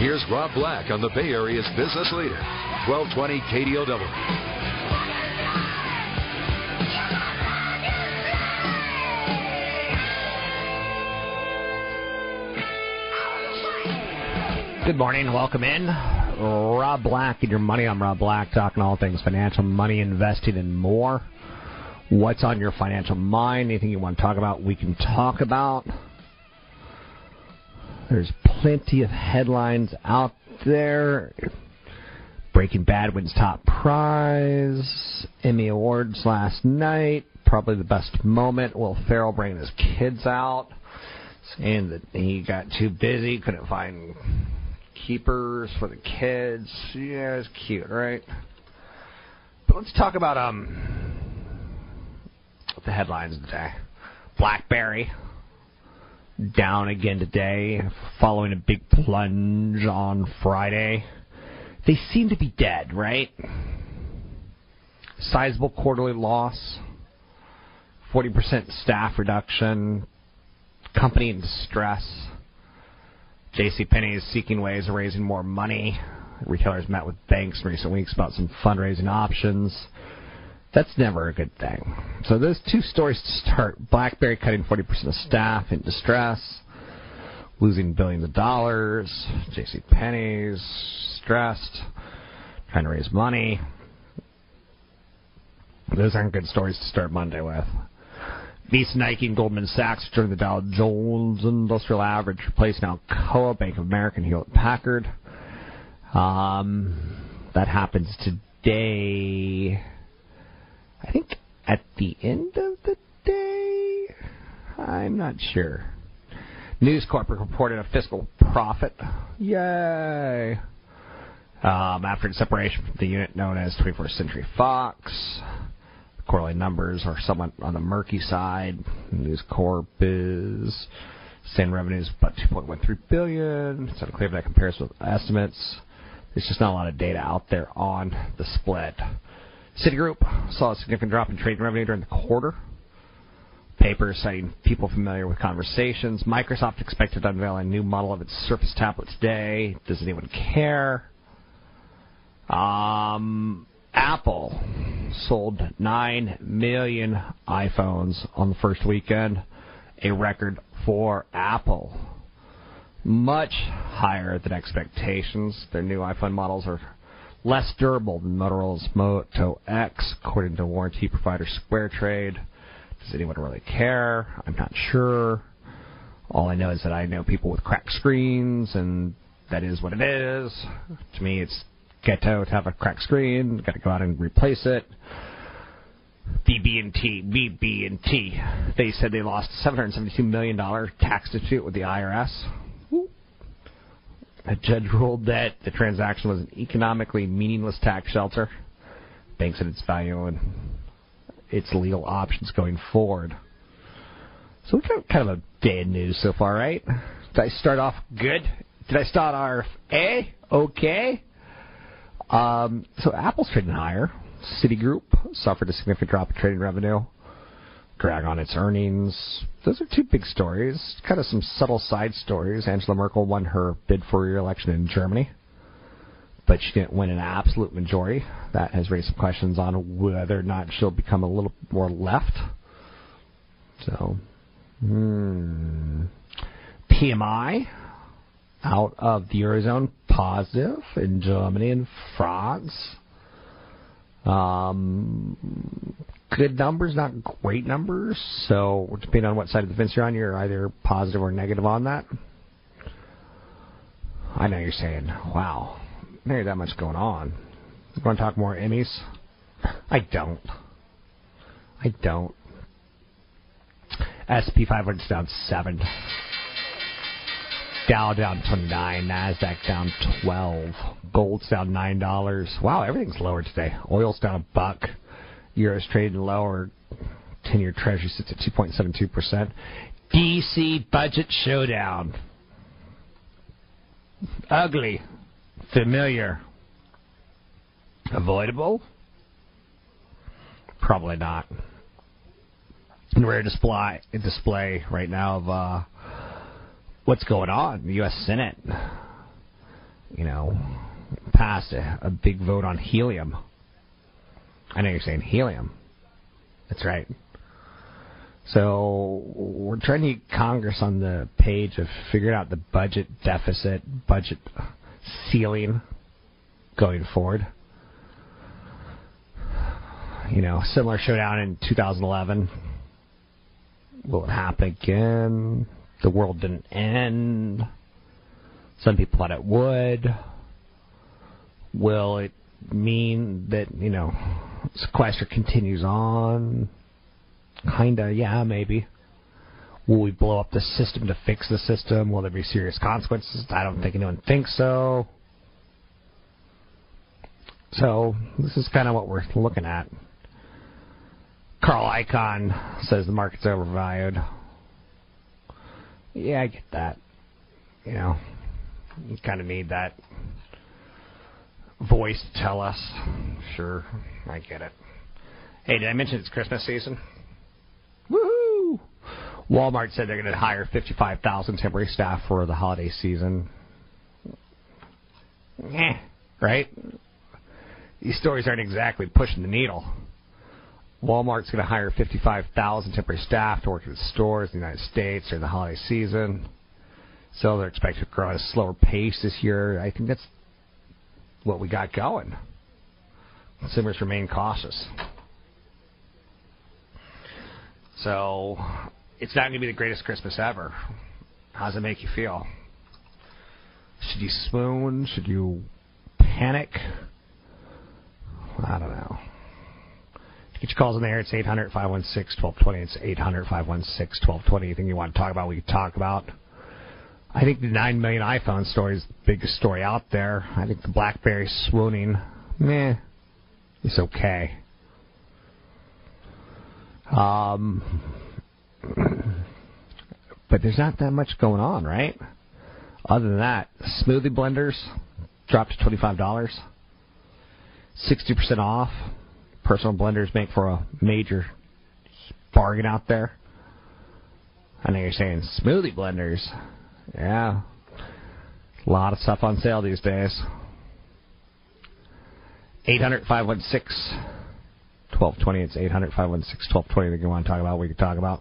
Here's Rob Black on the Bay Area's business leader, 1220 KDOW. Good morning. Welcome in. Rob Black and your money. I'm Rob Black, talking all things financial, money, investing, and more. What's on your financial mind? Anything you want to talk about, we can talk about. There's plenty of headlines out there. Breaking Bad wins top prize. Emmy Awards last night. Probably the best moment. Will Ferrell bringing his kids out. Saying that he got too busy, couldn't find keepers for the kids. Yeah, it's cute, right? But let's talk about um the headlines today. BlackBerry down again today, following a big plunge on Friday. They seem to be dead, right? Sizable quarterly loss, 40% staff reduction, company in distress. JCPenney is seeking ways of raising more money. Retailers met with banks in recent weeks about some fundraising options. That's never a good thing. So those two stories to start. BlackBerry cutting 40% of staff in distress, losing billions of dollars. JCPenney's stressed, trying to raise money. Those aren't good stories to start Monday with. Visa, Nike, and Goldman Sachs joined the Dow Jones Industrial Average, replacing Alcoa, Bank of America, and Hewlett Packard. Um, that happens today. I think at the end of the day. I'm not sure. News Corp reported a fiscal profit. Yay! Um, after the separation from the unit known as 21st Century Fox. the Quarterly numbers are somewhat on the murky side. News Corp is saying revenues about 2.13 billion. It's unclear if that compares with estimates. There's just not a lot of data out there on the split. Citigroup saw a significant drop in trading revenue during the quarter. Papers citing people familiar with conversations. Microsoft expected to unveil a new model of its Surface tablet today. Does anyone care? Um, Apple sold 9 million iPhones on the first weekend, a record for Apple. Much higher than expectations. Their new iPhone models are less durable than Motorola's Moto X, according to warranty provider SquareTrade. Does anyone really care? I'm not sure. All I know is that I know people with cracked screens, and that is what it is. To me, it's ghetto to have a cracked screen. Got to go out and replace it. BB&T, BB&T. They said they lost $772 million tax dispute with the IRS. A judge ruled that the transaction was an economically meaningless tax shelter. banks said its value and its legal options going forward. So we got kind of a in news so far, right? Did I start off good? Did I start off A? Okay. Um, so Apple's trading higher. Citigroup suffered a significant drop in trading revenue, drag on its earnings. Those are two big stories. Kind of some subtle side stories. Angela Merkel won her bid for re-election in Germany, but she didn't win an absolute majority. That has raised some questions on whether or not she'll become a little more left. So, hmm. PMI out of the Eurozone positive in Germany and France. Um, good numbers, not great numbers. So, depending on what side of the fence you're on, you're either positive or negative on that. I know you're saying, wow, there that much going on. You want to talk more Emmys? I don't. I don't. SP 500's down 7. Dow down 29. NASDAQ down 12. Gold's down $9. Wow, everything's lower today. Oil's down a buck. Euro's trading lower. 10 year treasury sits at 2.72%. DC budget showdown. Ugly. Familiar. Avoidable? Probably not. And we're display, display right now of uh, what's going on. The U.S. Senate, you know, passed a, a big vote on helium. I know you're saying helium. That's right. So we're trying to get Congress on the page of figuring out the budget deficit, budget ceiling going forward. You know, similar showdown in 2011. Will it happen again? The world didn't end. Some people thought it would. Will it mean that, you know, sequester continues on? Kinda, yeah, maybe. Will we blow up the system to fix the system? Will there be serious consequences? I don't think anyone thinks so. So, this is kind of what we're looking at. Carl Icahn says the market's overvalued. Yeah, I get that. You know, you kind of need that voice to tell us. Sure, I get it. Hey, did I mention it's Christmas season? Woohoo! Walmart said they're going to hire 55,000 temporary staff for the holiday season. Eh, right? These stories aren't exactly pushing the needle. Walmart's going to hire 55,000 temporary staff to work in stores in the United States during the holiday season. So they're expected to grow at a slower pace this year. I think that's what we got going. Consumers remain cautious. So it's not going to be the greatest Christmas ever. How does it make you feel? Should you swoon? Should you panic? I don't know. Get your calls in there. It's 800 516 1220. It's 800 516 1220. Anything you want to talk about, we can talk about. I think the 9 million iPhone story is the biggest story out there. I think the Blackberry swooning, meh, it's okay. Um, but there's not that much going on, right? Other than that, smoothie blenders dropped to $25. 60% off. Personal blenders make for a major bargain out there. I know you're saying smoothie blenders. Yeah. A lot of stuff on sale these days. 800 516 1220. It's 800 516 1220 that you want to talk about, we can talk about.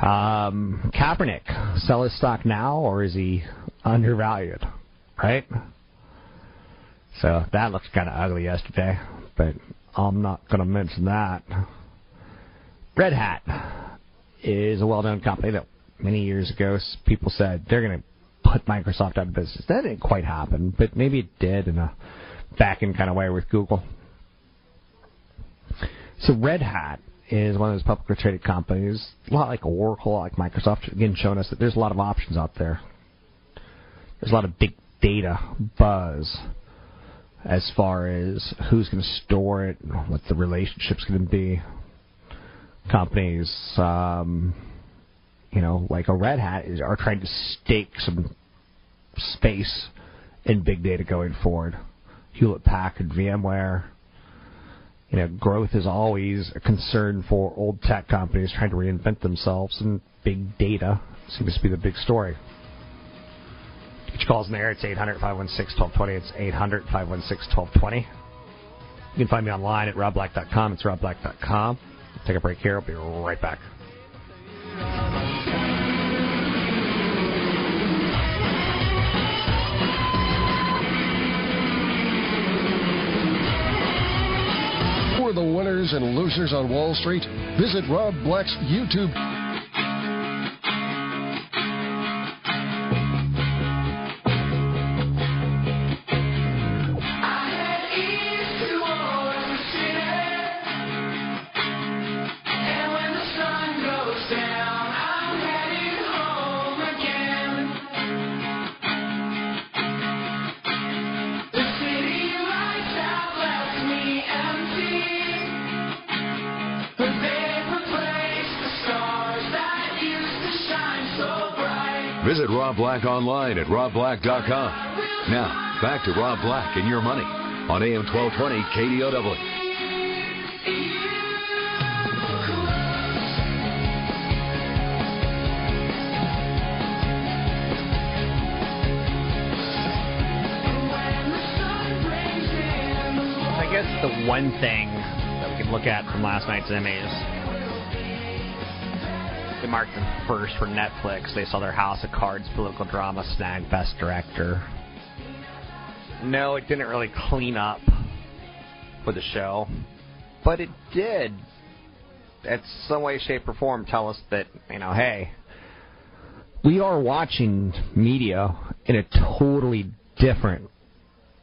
Um, Kaepernick, sell his stock now or is he undervalued? Right? So that looks kind of ugly yesterday, but I'm not going to mention that. Red Hat is a well known company that many years ago people said they're going to put Microsoft out of business. That didn't quite happen, but maybe it did in a back end kind of way with Google. So Red Hat is one of those publicly traded companies, a lot like Oracle, like Microsoft, again showing us that there's a lot of options out there. There's a lot of big data buzz as far as who's going to store it, what the relationship's going to be. Companies, um, you know, like a Red Hat, is, are trying to stake some space in big data going forward. Hewlett Packard, VMware. You know, growth is always a concern for old tech companies trying to reinvent themselves, and big data seems to be the big story. Get your calls in there. It's 800 516 1220. It's 800 516 1220. You can find me online at robblack.com. It's robblack.com. We'll take a break here. I'll be right back. For the winners and losers on Wall Street, visit Rob Black's YouTube. Rob Black online at robblack.com. Now, back to Rob Black and your money on AM 1220 KDOW. I guess the one thing that we can look at from last night's Emmys, marked them first for Netflix. They saw their House of Cards political drama snag Best Director. No, it didn't really clean up for the show, but it did, in some way, shape, or form, tell us that you know, hey, we are watching media in a totally different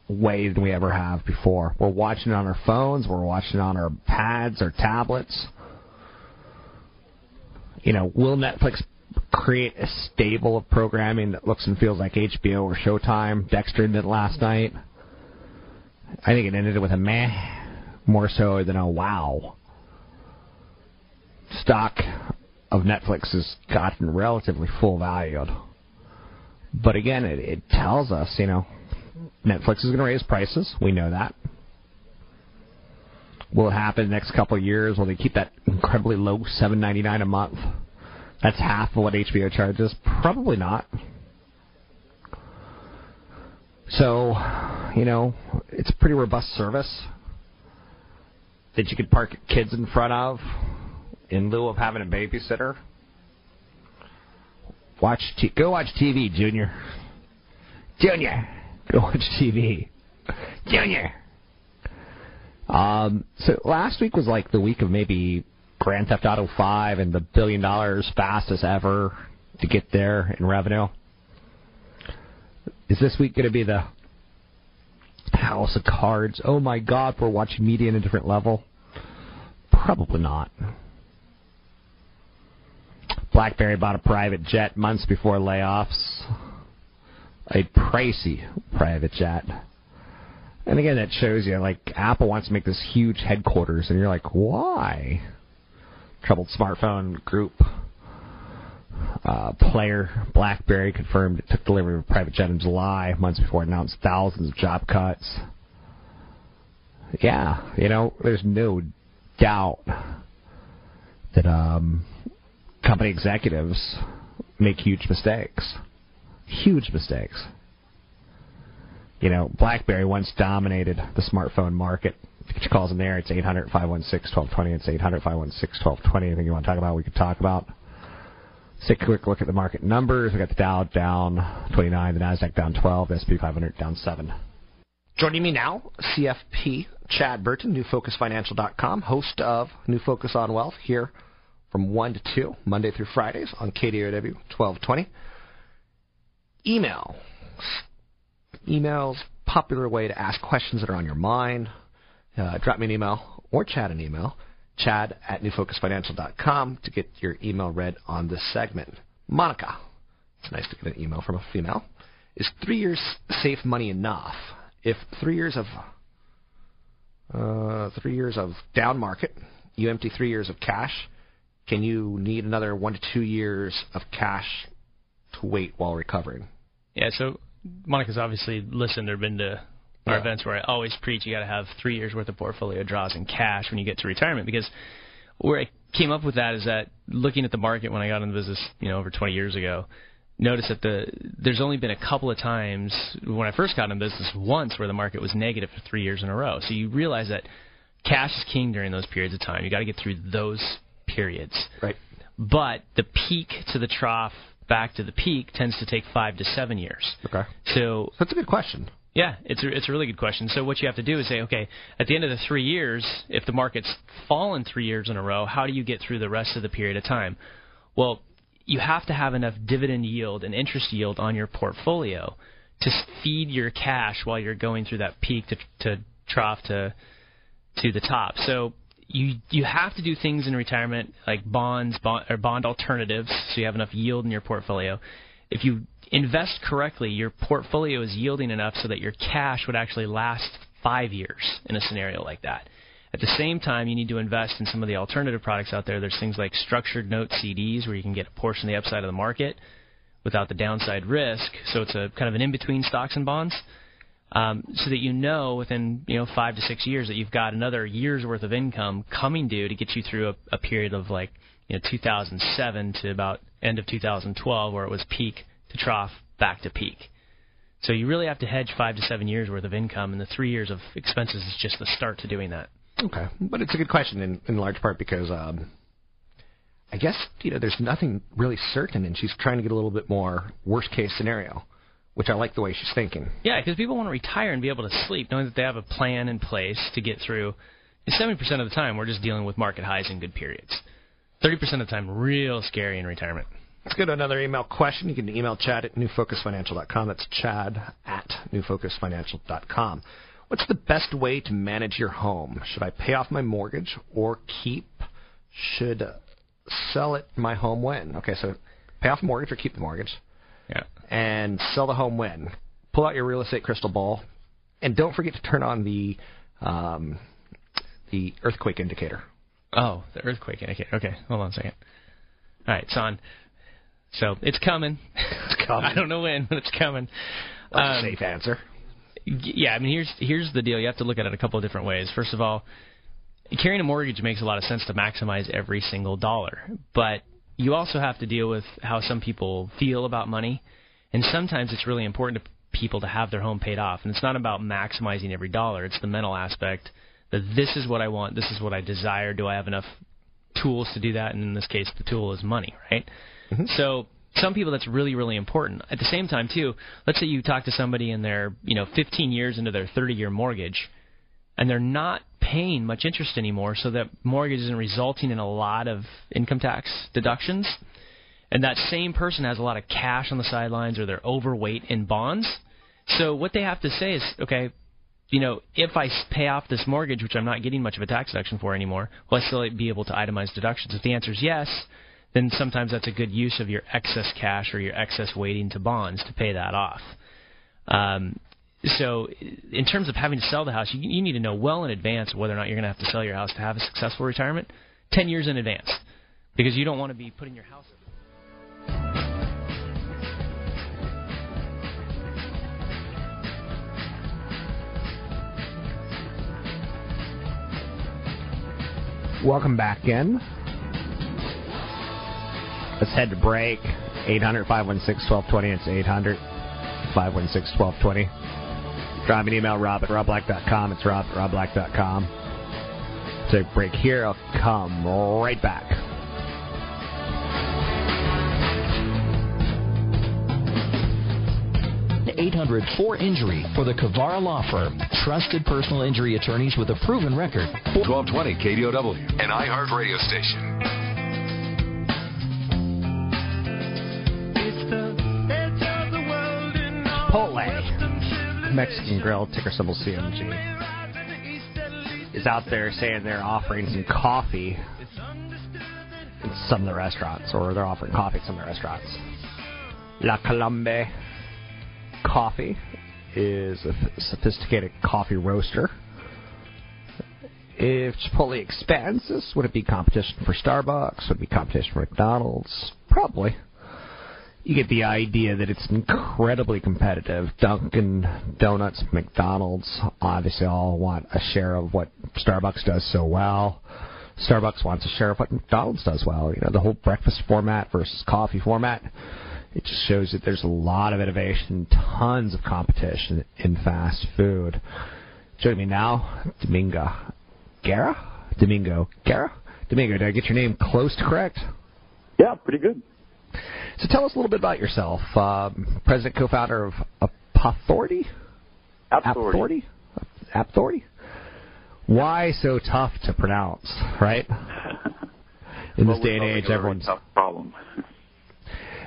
way than we ever have before. We're watching it on our phones, we're watching it on our pads or tablets. You know, will Netflix create a stable of programming that looks and feels like HBO or Showtime? Dexter did last night. I think it ended with a meh, more so than a wow. Stock of Netflix has gotten relatively full valued. But again, it, it tells us, you know, Netflix is going to raise prices. We know that. Will happen in the next couple of years? Will they keep that incredibly low seven ninety nine a month? That's half of what HBO charges. Probably not. So, you know, it's a pretty robust service that you could park kids in front of in lieu of having a babysitter. Watch, t- go watch TV, Junior. Junior, go watch TV. Junior. Um, so last week was like the week of maybe Grand Theft Auto 5 and the billion dollars fastest ever to get there in revenue. Is this week going to be the House of Cards? Oh my God, we're watching media in a different level. Probably not. BlackBerry bought a private jet months before layoffs. A pricey private jet. And again, that shows you, like, Apple wants to make this huge headquarters, and you're like, why? Troubled smartphone group uh, player BlackBerry confirmed it took delivery of a private jet in July, months before it announced thousands of job cuts. Yeah, you know, there's no doubt that um, company executives make huge mistakes. Huge mistakes. You know, BlackBerry once dominated the smartphone market. If you get your calls in there, it's 800 516 1220. It's 800 516 1220. Anything you want to talk about, we could talk about. Let's take a quick look at the market numbers. We got the Dow down 29, the Nasdaq down 12, the SP 500 down 7. Joining me now, CFP Chad Burton, NewFocusFinancial.com, host of New Focus on Wealth, here from 1 to 2, Monday through Fridays on KDOW 1220. Email. Emails, popular way to ask questions that are on your mind. Uh, drop me an email or chat an email. Chad at NewFocusFinancial.com to get your email read on this segment. Monica. It's nice to get an email from a female. Is three years safe money enough? If three years of uh, three years of down market, you empty three years of cash, can you need another one to two years of cash to wait while recovering? Yeah, so Monica's obviously listened or been to our Yeah. events where I always preach you got to have three years worth of portfolio draws in cash when you get to retirement because where I came up with that is that looking at the market when I got into the business, you know, over 20 years ago, notice that the there's only been a couple of times when I first got in business once where the market was negative for three years in a row. So you realize that cash is king during those periods of time. You got to get through those periods. Right. But the peak to the trough back to the peak tends to take five to seven years. Okay. So That's a good question. Yeah, it's a, it's a really good question. So what you have to do is say, okay, at the end of the three years, if the market's fallen three years in a row, how do you get through the rest of the period of time? Well, you have to have enough dividend yield and interest yield on your portfolio to feed your cash while you're going through that peak to, to trough to to the top. So you you have to do things in retirement like bonds, bond, or bond alternatives, so you have enough yield in your portfolio. If you invest correctly, your portfolio is yielding enough so that your cash would actually last five years in a scenario like that. At the same time, you need to invest in some of the alternative products out there. There's things like structured note CDs where you can get a portion of the upside of the market without the downside risk. So it's a kind of an in between stocks and bonds. Um, so that you know within you know five to six years that you've got another year's worth of income coming due to get you through a, a period of like you know 2007 to about end of 2012 where it was peak to trough back to peak. So you really have to hedge five to seven years worth of income, and the three years of expenses is just the start to doing that. Okay, but it's a good question in, in large part because um, I guess you know there's nothing really certain, and she's trying to get a little bit more worst case scenario, which I like the way she's thinking. Yeah, because people want to retire and be able to sleep, knowing that they have a plan in place to get through. Seventy percent of the time, we're just dealing with market highs and good periods. Thirty percent of the time, real scary in retirement. Let's go to another email question. You can email Chad at newfocusfinancial.com. That's Chad at newfocusfinancial.com. What's the best way to manage your home? Should I pay off my mortgage or keep? Should sell it my home when? Okay, so pay off the mortgage or keep the mortgage. Yeah. And sell the home when? Pull out your real estate crystal ball, and don't forget to turn on the um, the earthquake indicator. Oh, the earthquake indicator. Okay, hold on a second. All right, it's on. So it's coming. It's coming. I don't know when, but it's coming. Um, a safe answer. Yeah, I mean here's here's the deal. You have to look at it a couple of different ways. First of all, carrying a mortgage makes a lot of sense to maximize every single dollar, but you also have to deal with how some people feel about money, and sometimes it's really important to people to have their home paid off. And it's not about maximizing every dollar; it's the mental aspect that this is what I want, this is what I desire. Do I have enough tools to do that? And in this case, the tool is money, right? Mm-hmm. So some people that's really really important. At the same time too, let's say you talk to somebody and they're you know 15 years into their 30 year mortgage, and they're not paying much interest anymore, so that mortgage isn't resulting in a lot of income tax deductions. And that same person has a lot of cash on the sidelines or they're overweight in bonds. So what they have to say is, okay, you know, if I pay off this mortgage, which I'm not getting much of a tax deduction for anymore, will I still be able to itemize deductions? If the answer is yes, then sometimes that's a good use of your excess cash or your excess weighting to bonds to pay that off. Um, so, in terms of having to sell the house, you, you need to know well in advance whether or not you're going to have to sell your house to have a successful retirement. Ten years in advance, because you don't want to be putting your house. Welcome back in. Let's head to break. 800 516 1220. It's 800 516 1220. Drop me an email, rob at robblack.com. It's rob at robblack.com. Take a break here. I'll come right back. Eight hundred four injury for the Kavara Law Firm. Trusted personal injury attorneys with a proven record. 1220 KDOW, an iHeart radio station. Chipotle, Mexican Grill, ticker symbol CMG, is out there saying they're offering some coffee in some of the restaurants, or they're offering coffee at some of the restaurants. La Colombe Coffee is a sophisticated coffee roaster. If Chipotle expands this, would it be competition for Starbucks? Would it be competition for McDonald's? Probably you get the idea that it's incredibly competitive. Dunkin' Donuts, McDonald's, obviously all want a share of what Starbucks does so well. Starbucks wants a share of what McDonald's does well. You know, the whole breakfast format versus coffee format. It just shows that there's a lot of innovation, tons of competition in fast food. Joining me now, Domingo Guerra? Domingo Guerra? Domingo, did I get your name close to correct? Yeah, pretty good. So tell us a little bit about yourself. Um, president, co-founder of Authority. App Authority. Authority. Why so tough to pronounce, right? In Well, this day and age, everyone's. tough problem.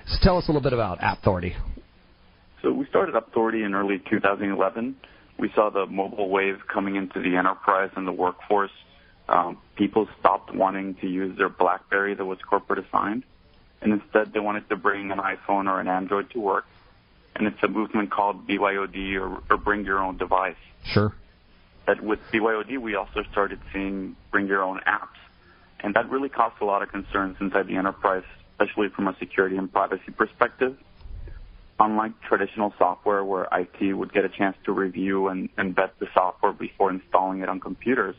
So tell us a little bit about App Authority. So we started App Authority in early 2011. We saw the mobile wave coming into the enterprise and the workforce. Um, people stopped wanting to use their BlackBerry that was corporate assigned, and instead they wanted to bring an iPhone or an Android to work. And it's a movement called BYOD or, or Bring Your Own Device. Sure. That with BYOD we also started seeing Bring Your Own Apps, and that really caused a lot of concerns inside the enterprise, especially from a security and privacy perspective unlike traditional software where IT would get a chance to review and, vet the software before installing it on computers,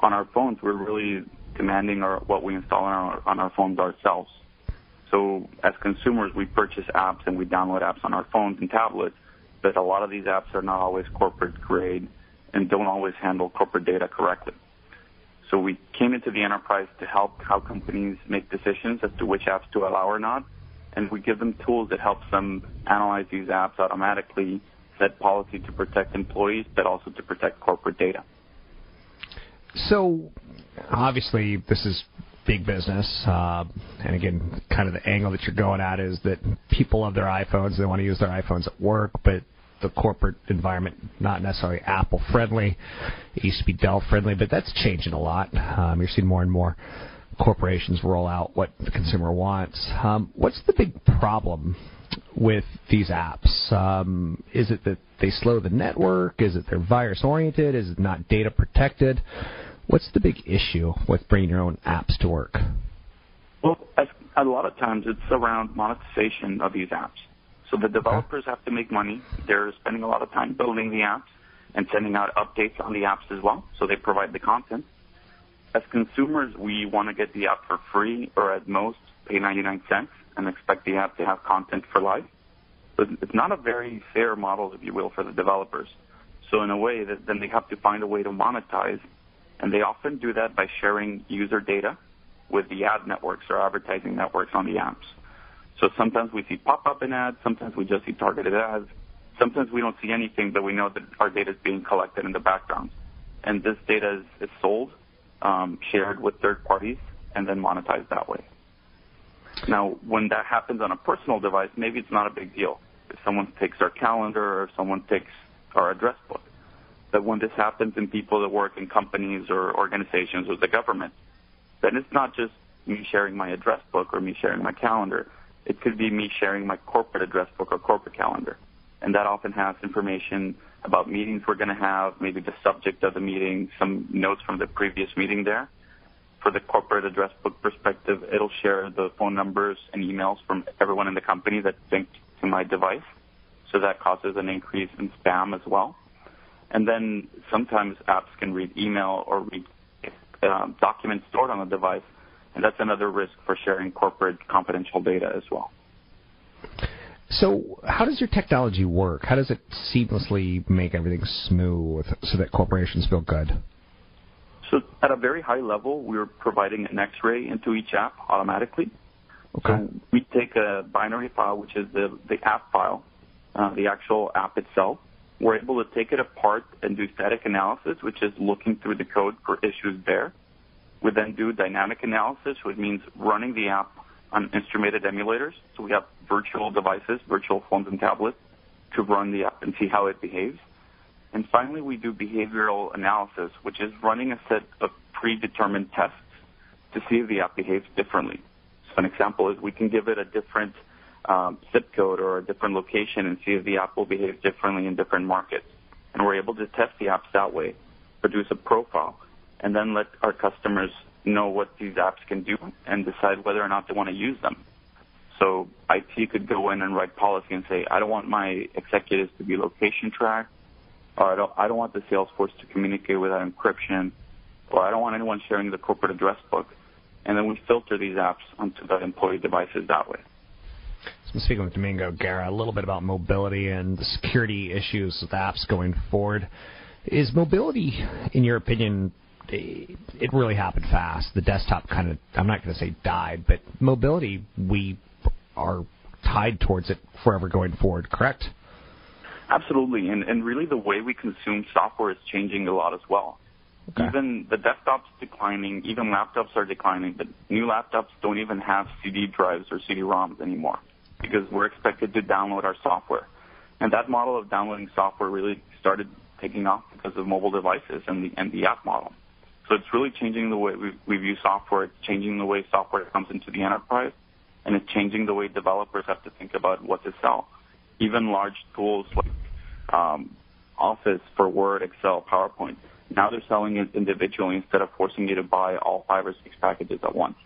on our phones, we're really demanding our, what we install on our, on our phones ourselves. So as consumers, we purchase apps and we download apps on our phones and tablets, but a lot of these apps are not always corporate grade and don't always handle corporate data correctly. So we came into the enterprise to help how companies make decisions as to which apps to allow or not and we give them tools that helps them analyze these apps automatically, set policy to protect employees, but also to protect corporate data. So, obviously, this is big business, uh, and again, kind of the angle that you're going at is that people love their iPhones; they want to use their iPhones at work, but the corporate environment not necessarily Apple friendly. It used to be Dell friendly, but that's changing a lot. Um, you're seeing more and more corporations roll out what the consumer wants. Um, what's the big problem with these apps? Um, is it that they slow the network? Is it they're virus oriented? Is it not data protected? What's the big issue with bringing your own apps to work? Well, a lot of times it's around monetization of these apps. So the developers have to make money. They're spending a lot of time building the apps and sending out updates on the apps as well. So they provide the content as consumers, we want to get the app for free or at most pay 99 cents and expect the app to have content for life. So it's not a very fair model, if you will, for the developers. So in a way, that then they have to find a way to monetize, and they often do that by sharing user data with the ad networks or advertising networks on the apps. So sometimes we see pop-up in ads, sometimes we just see targeted ads, sometimes we don't see anything, but we know that our data is being collected in the background. And this data is, is sold um, shared with third parties and then monetized that way. Now, when that happens on a personal device, maybe it's not a big deal. If someone takes our calendar or if someone takes our address book. But when this happens in people that work in companies or organizations or the government, then it's not just me sharing my address book or me sharing my calendar. It could be me sharing my corporate address book or corporate calendar. And that often has information about meetings we're going to have, maybe the subject of the meeting, some notes from the previous meeting there. For the corporate address book perspective, it'll share the phone numbers and emails from everyone in the company that's linked to my device. So that causes an increase in spam as well. And then sometimes apps can read email or read uh, documents stored on the device, and that's another risk for sharing corporate confidential data as well. So, how does your technology work? How does it seamlessly make everything smooth so that corporations feel good? So, at a very high level, we're providing an X-ray into each app automatically. Okay. So we take a binary file, which is the the app file, uh, the actual app itself. We're able to take it apart and do static analysis, which is looking through the code for issues there. We then do dynamic analysis, which means running the app on instrumented emulators. So we have virtual devices, virtual phones and tablets, to run the app and see how it behaves. And finally, we do behavioral analysis, which is running a set of predetermined tests to see if the app behaves differently. So an example is we can give it a different um, zip code or a different location and see if the app will behave differently in different markets. And we're able to test the apps that way, produce a profile, and then let our customers know what these apps can do and decide whether or not they want to use them. So IT could go in and write policy and say, I don't want my executives to be location tracked, or I don't, I don't want the Salesforce to communicate without encryption, or I don't want anyone sharing the corporate address book. And then we filter these apps onto the employee devices that way. So I'm speaking with Domingo Guerra a little bit about mobility and the security issues with apps going forward. Is mobility, in your opinion, it really happened fast. The desktop kind of, I'm not going to say died, but mobility, we are tied towards it forever going forward, correct? Absolutely, and and really the way we consume software is changing a lot as well. Okay. Even the desktop's declining, even laptops are declining. but new laptops don't even have CD drives or CD-ROMs anymore because we're expected to download our software. And that model of downloading software really started taking off because of mobile devices and the and the app model. So it's really changing the way we, we view software. It's changing the way software comes into the enterprise, and it's changing the way developers have to think about what to sell. Even large tools like um, Office for Word, Excel, PowerPoint, now they're selling it individually instead of forcing you to buy all five or six packages at once.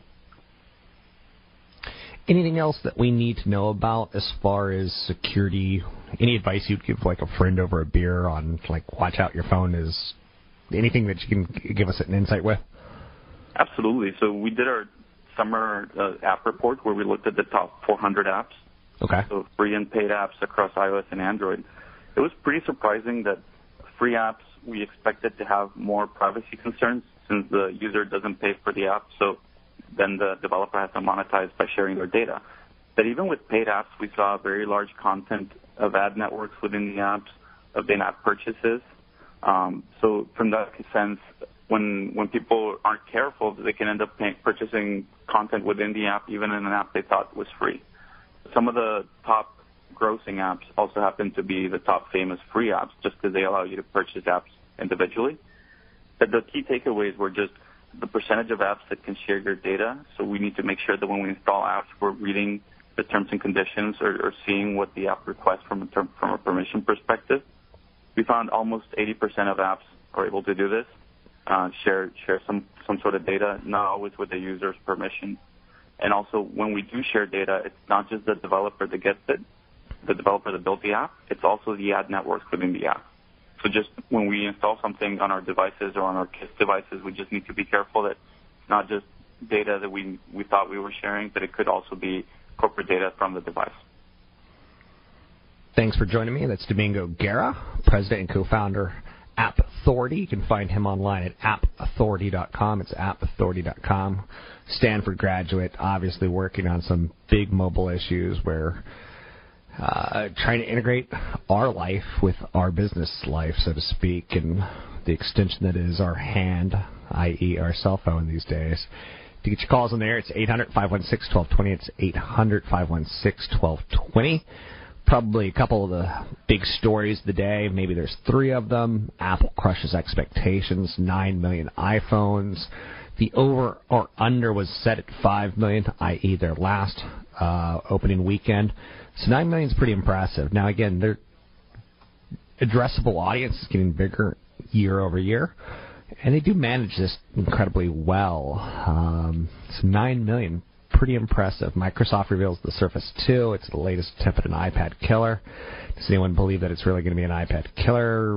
Anything else that we need to know about as far as security? Any advice you'd give like a friend over a beer on like watch out your phone is anything that you can give us an insight with? Absolutely. So we did our summer uh, app report where we looked at the top 400 apps. Okay. So free and paid apps across iOS and Android. It was pretty surprising that free apps we expected to have more privacy concerns since the user doesn't pay for the app. So then the developer has to monetize by sharing their data. But even with paid apps, we saw very large content of ad networks within the apps, of in-app purchases. Um, so from that sense, when when people aren't careful, they can end up pay, purchasing content within the app, even in an app they thought was free. Some of the top grossing apps also happen to be the top famous free apps, just because they allow you to purchase apps individually. But the key takeaways were just the percentage of apps that can share your data. So we need to make sure that when we install apps, we're reading the terms and conditions or, or seeing what the app requests from a term, from a permission perspective. We found almost 80% of apps are able to do this, uh, share share some some sort of data, not always with the user's permission. And also, when we do share data, it's not just the developer that gets it, the developer that built the app. It's also the ad networks within the app. So just when we install something on our devices or on our KISS devices, we just need to be careful that it's not just data that we we thought we were sharing, but it could also be corporate data from the device. Thanks for joining me. That's Domingo Guerra, president and co-founder App Authority. You can find him online at appauthority.com. It's appauthority.com. Stanford graduate, obviously working on some big mobile issues where uh, trying to integrate our life with our business life, so to speak, and the extension that is our hand, i.e., our cell phone these days. To get your calls on there, it's 800 516 1220. It's 800 516 1220 probably a couple of the big stories of the day. Maybe there's three of them. Apple crushes expectations, 9 million iPhones. The over or under was set at 5 million, i.e., their last uh, opening weekend. So 9 million is pretty impressive. Now, again, their addressable audience is getting bigger year over year, and they do manage this incredibly well. Um, so 9 million, pretty impressive. Microsoft reveals the Surface 2. It's the latest attempt at an iPad killer. Does anyone believe that it's really going to be an iPad killer?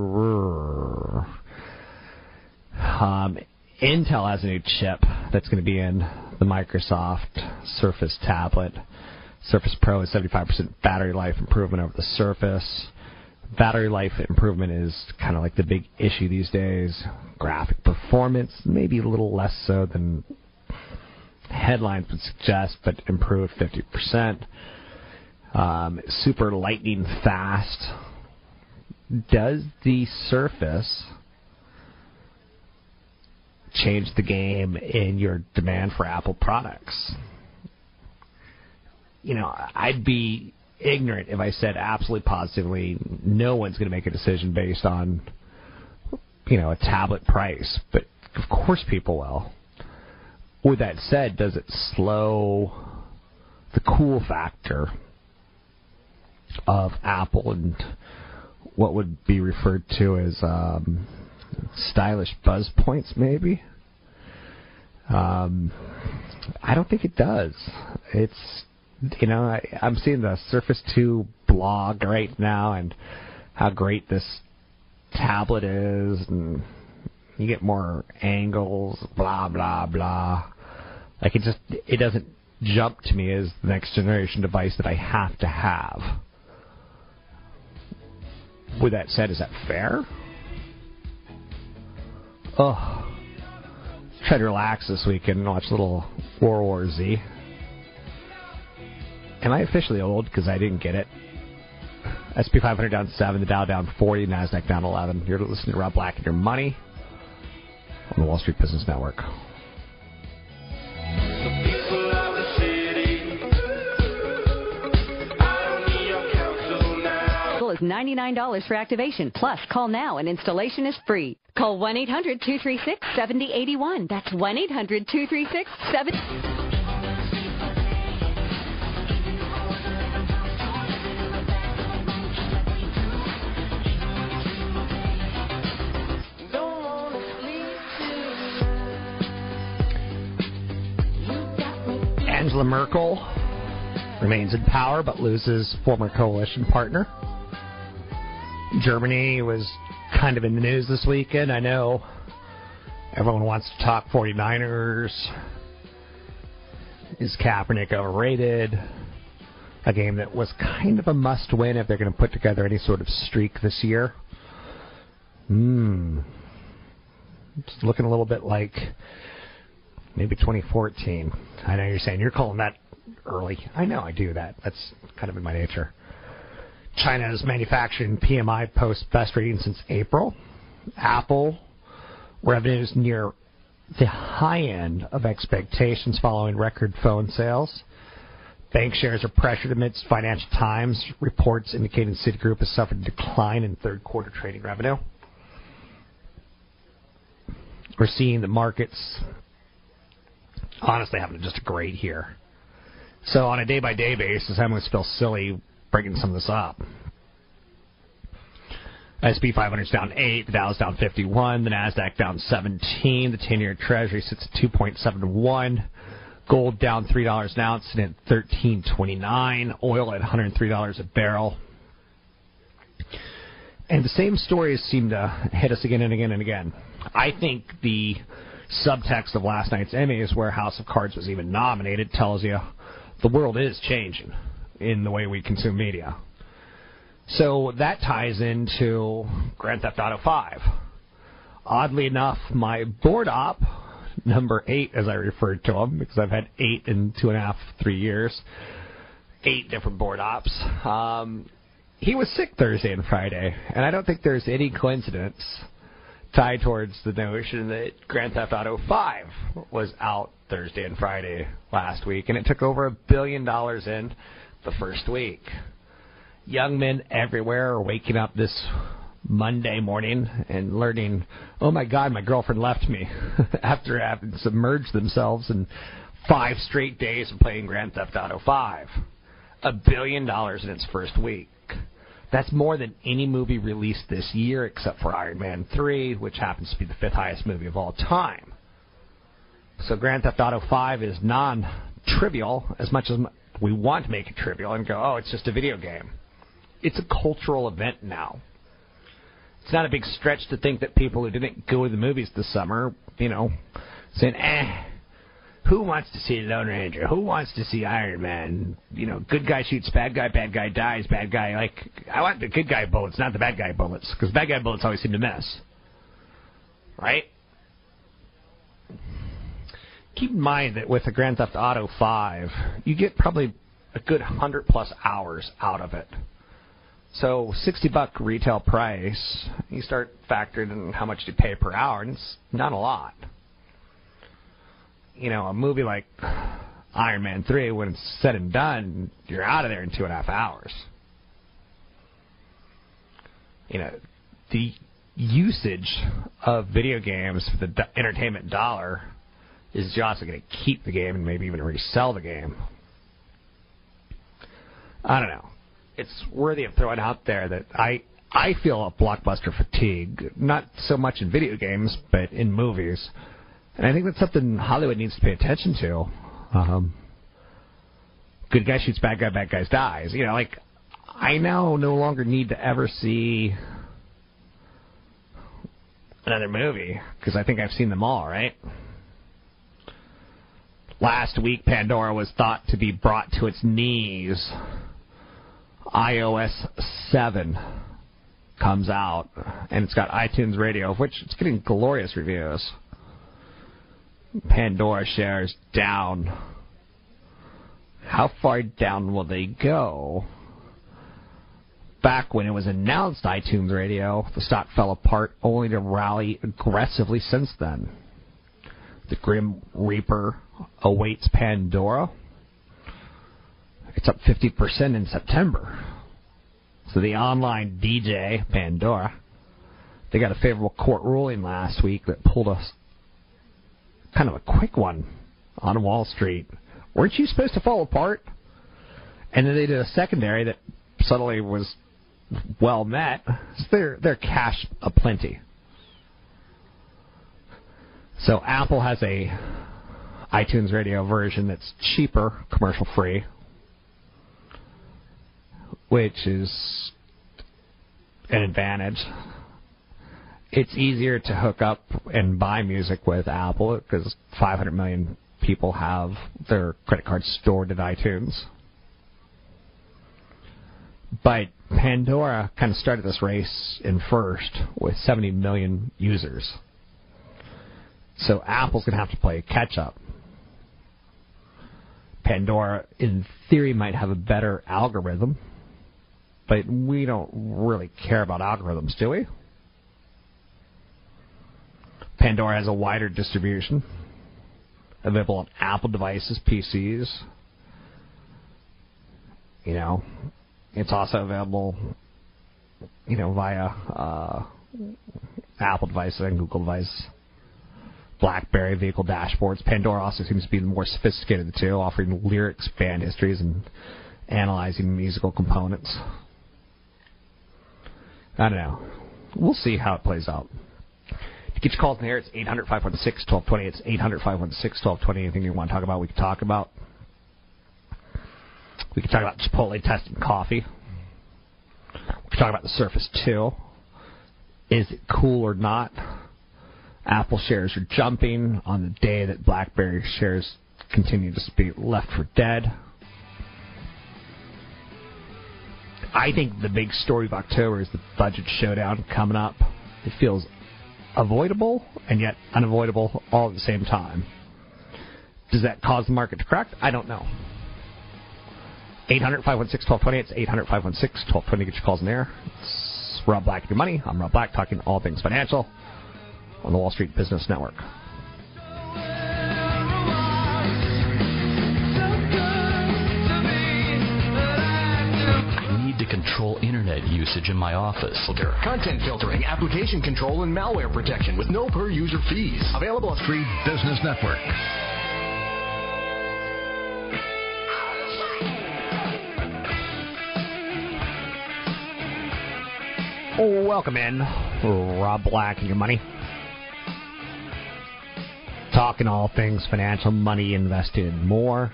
Um, Intel has a new chip that's going to be in the Microsoft Surface tablet. Surface Pro is 75% battery life improvement over the Surface. Battery life improvement is kind of like the big issue these days. Graphic performance, maybe a little less so than headlines would suggest, but improved 50%. Um, super lightning fast. Does the Surface change the game in your demand for Apple products? You know, I'd be ignorant if I said absolutely positively no one's going to make a decision based on, you know, a tablet price. But of course people will. With that said, does it slow the cool factor of Apple and what would be referred to as um, stylish buzz points, maybe? Um, I don't think it does. It's you know I, I'm seeing the Surface 2 blog right now and how great this tablet is and you get more angles, blah blah blah. Like it just it doesn't jump to me as the next generation device that I have to have. With that said, is that fair? Oh, try to relax this weekend and watch a little World War Z. Am I officially old because I didn't get it? SP 500 down 7, the Dow down 40, NASDAQ down 11. You're listening to Rob Black and Your Money on the Wall Street Business Network. is $99 for activation. Plus, call now and installation is free. Call 1 800 236 7081. That's 1 Angela Merkel remains in power but loses former coalition partner. Germany was kind of in the news this weekend. I know everyone wants to talk 49ers. Is Kaepernick overrated? A game that was kind of a must win if they're going to put together any sort of streak this year. Hmm. It's looking a little bit like maybe 2014. I know you're saying you're calling that early. I know I do that. That's kind of in my nature. China's manufacturing PMI posts best reading since April. Apple revenues near the high end of expectations following record phone sales. Bank shares are pressured amidst Financial Times reports indicating Citigroup has suffered a decline in third quarter trading revenue. We're seeing the markets honestly having just a great year. So on a day by day basis, I'm going to feel silly bringing some of this up. SP 500 is down 8, the Dow's down 51, the NASDAQ down 17, the 10 year Treasury sits at 2.71, gold down $3 an ounce and at 13.29, oil at $103 a barrel. And the same stories seem to hit us again and again and again. I think the subtext of last night's Emmys, where House of Cards was even nominated, tells you the world is changing in the way we consume media. So that ties into Grand Theft Auto 5. Oddly enough, my board op, number eight, as I referred to him, because I've had eight in two and a half, three years, eight different board ops. Um, he was sick Thursday and Friday, and I don't think there's any coincidence tied towards the notion that Grand Theft Auto 5 was out Thursday and Friday last week, and it took over a billion dollars in the first week. Young men everywhere are waking up this Monday morning and learning, oh my God, my girlfriend left me after having submerged themselves in five straight days of playing Grand Theft Auto 5. A billion dollars in its first week. That's more than any movie released this year except for Iron Man 3, which happens to be the fifth highest movie of all time. So Grand Theft Auto 5 is non trivial as much as we want to make it trivial and go, oh, it's just a video game. It's a cultural event now. It's not a big stretch to think that people who didn't go to the movies this summer, you know, saying, eh, who wants to see Lone Ranger? Who wants to see Iron Man? You know, good guy shoots bad guy, bad guy dies, bad guy. Like, I want the good guy bullets, not the bad guy bullets, because bad guy bullets always seem to miss. Right? Keep in mind that with the Grand Theft Auto 5, you get probably a good 100 plus hours out of it. So 60 buck retail price, you start factoring in how much you pay per hour, and it's not a lot. You know, a movie like Iron Man 3, when it's said and done, you're out of there in two and a half hours. You know, the usage of video games for the entertainment dollar is just going to keep the game and maybe even resell the game. I don't know. It's worthy of throwing out there that I I feel a blockbuster fatigue, not so much in video games, but in movies. And I think that's something Hollywood needs to pay attention to. Um, good guy shoots bad guy, bad guy dies. You know, like I now no longer need to ever see another movie because I think I've seen them all, right? Last week, Pandora was thought to be brought to its knees. iOS 7 comes out, and it's got iTunes Radio, which it's getting glorious reviews. Pandora shares down. How far down will they go back when it was announced iTunes Radio, the stock fell apart, only to rally aggressively since then. The Grim Reaper awaits Pandora. It's up 50% in September. So the online DJ, Pandora, they got a favorable court ruling last week that pulled us kind of a quick one on Wall Street. Weren't you supposed to fall apart? And then they did a secondary that suddenly was well met. So they're they're cash aplenty. So Apple has a iTunes Radio version that's cheaper, commercial free, which is an advantage. It's easier to hook up and buy music with Apple because 500 million people have their credit cards stored in iTunes. But Pandora kind of started this race in first with 70 million users. So Apple's going to have to play catch up. Pandora, in theory, might have a better algorithm, but we don't really care about algorithms, do we? Pandora has a wider distribution, available on Apple devices, PCs. You know, it's also available, you know, via uh, Apple devices and Google devices. BlackBerry vehicle dashboards. Pandora also seems to be the more sophisticated of the two, offering lyrics, band histories, and analyzing musical components. I don't know. We'll see how it plays out. Get your calls in air, it's 800 516 1220. It's 800 516 1220. Anything you want to talk about, we can talk about. We can talk about Chipotle testing coffee. We can talk about the Surface 2. Is it cool or not? Apple shares are jumping on the day that BlackBerry shares continue to be left for dead. I think the big story of October is the budget showdown coming up. It feels avoidable and yet unavoidable all at the same time. Does that cause the market to crack? I don't know. 800 516 1220. It's 800 516 1220. Get your calls in there. It's Rob Black your money. I'm Rob Black talking all things financial on the Wall Street Business Network. Control internet usage in my office. Filter, Content filtering, application control, and malware protection with no per user fees. Available at Free Business Network. Welcome in, Rob Black and your money. Talking all things financial, money invested, more.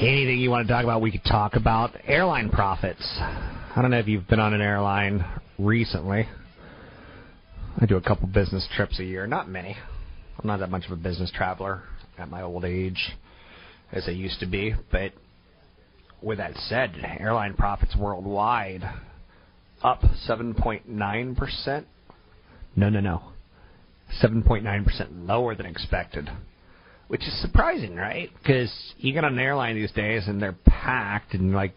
Anything you want to talk about, we could talk about. Airline profits. I don't know if you've been on an airline recently. I do a couple business trips a year, not many. I'm not that much of a business traveler at my old age as I used to be, but with that said, airline profits worldwide up 7.9%. No, no, no. 7.9% lower than expected. Which is surprising, right? Because you get on an airline these days and they're packed, and like,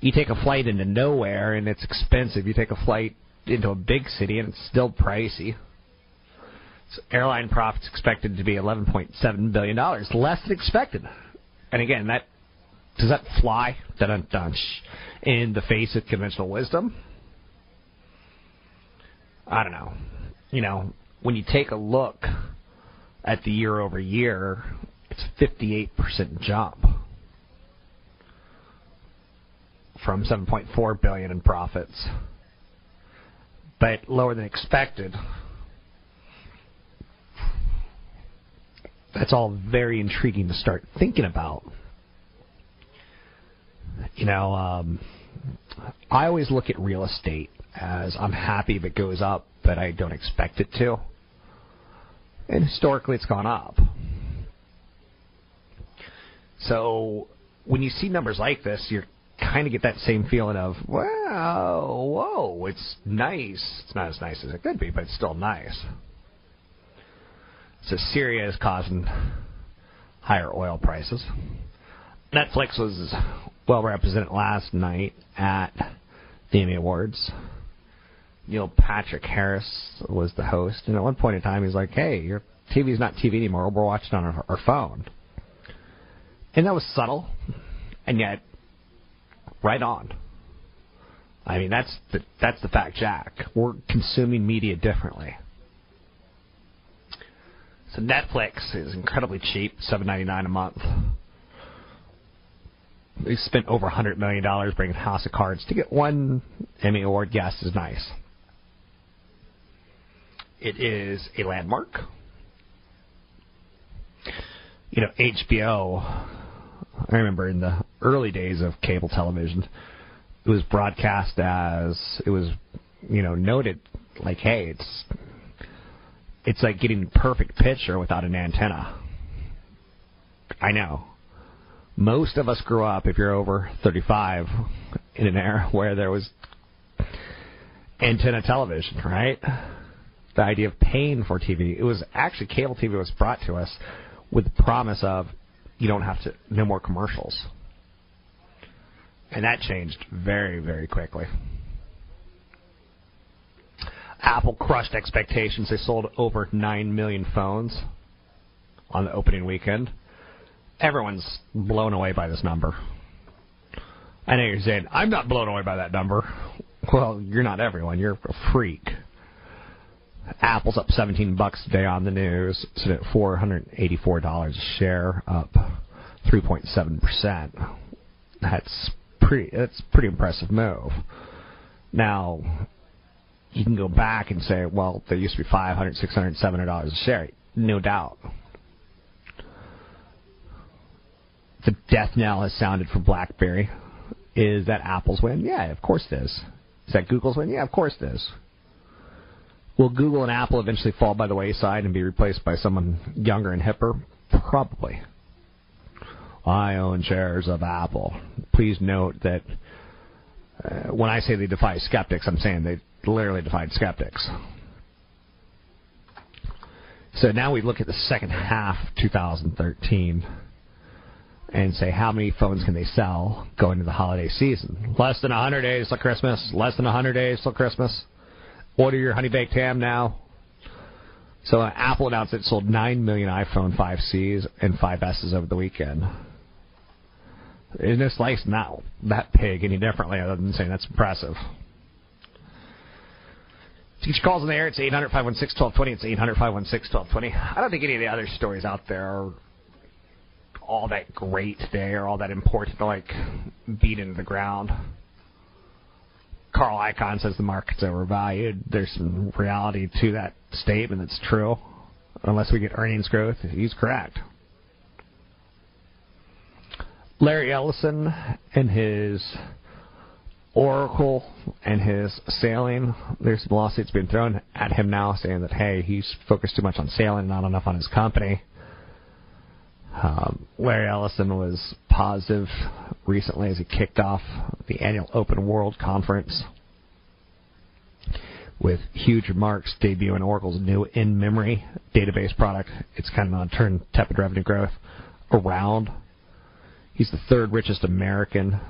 you take a flight into nowhere and it's expensive. You take a flight into a big city and it's still pricey. So airline profits expected to be $11.7 billion, less than expected. And again, that does that fly dun dun in the face of conventional wisdom? I don't know. You know, when you take a look at the year over year, it's a 58% jump from 7.4 billion in profits, but lower than expected. That's all very intriguing to start thinking about. You know, um, I always look at real estate as I'm happy if it goes up, but I don't expect it to. And historically, it's gone up. So when you see numbers like this, you kind of get that same feeling of, wow, whoa, it's nice. It's not as nice as it could be, but it's still nice. So Syria is causing higher oil prices. Netflix was well represented last night at the Emmy Awards. Neil Patrick Harris was the host, and at one point in time, he's like, "Hey, your TV's not TV anymore. We're watching on our, our phone," and that was subtle, and yet right on. I mean, that's the that's the fact, Jack. We're consuming media differently. So Netflix is incredibly cheap, seven ninety nine a month. They spent over a hundred million dollars bringing House of Cards to get one Emmy Award. Yes, is nice. It is a landmark. You know, HBO. I remember in the early days of cable television, it was broadcast as it was, you know, noted like, hey, it's it's like getting perfect picture without an antenna. I know. Most of us grew up, if you're over 35, in an era where there was antenna television, right? The idea of paying for TV. It was actually cable TV was brought to us with the promise of you don't have to, no more commercials. And that changed very, very quickly. Apple crushed expectations. They sold over 9 million phones on the opening weekend. Everyone's blown away by this number. I know you're saying, I'm not blown away by that number. Well, you're not everyone. You're a freak. Apple's up 17 bucks today on the news, sitting at $484 a share, up 3.7%. That's pretty, that's pretty impressive move. Now, you can go back and say, well, there used to be 500 600 $700 a share. No doubt. The death knell has sounded for BlackBerry. Is that Apple's win? Yeah, of course it is. Is that Google's win? Yeah, of course it is. Will Google and Apple eventually fall by the wayside and be replaced by someone younger and hipper? Probably. I own shares of Apple. Please note that uh, when I say they defy skeptics, I'm saying they literally defied skeptics. So now we look at the second half of 2013 and say how many phones can they sell going into the holiday season? Less than 100 days till Christmas. Less than 100 days till Christmas. Order your honey baked ham now. So uh, Apple announced it sold 9 million iPhone 5Cs and 5Ss over the weekend. Isn't this slice not that pig any differently other than saying that's impressive? Your calls in the air, it's 800 516 1220. It's 800 516 1220. I don't think any of the other stories out there are all that great today or all that important to like beat into the ground. Carl Icahn says the market's overvalued. There's some reality to that statement that's true. Unless we get earnings growth, he's correct. Larry Ellison and his Oracle and his sailing, there's some lawsuits being thrown at him now saying that, hey, he's focused too much on sailing, not enough on his company. Um, Larry Ellison was positive recently as he kicked off the annual Open World Conference with huge remarks debuting Oracle's new in-memory database product. It's kind of to turn tepid revenue growth around. He's the third richest American.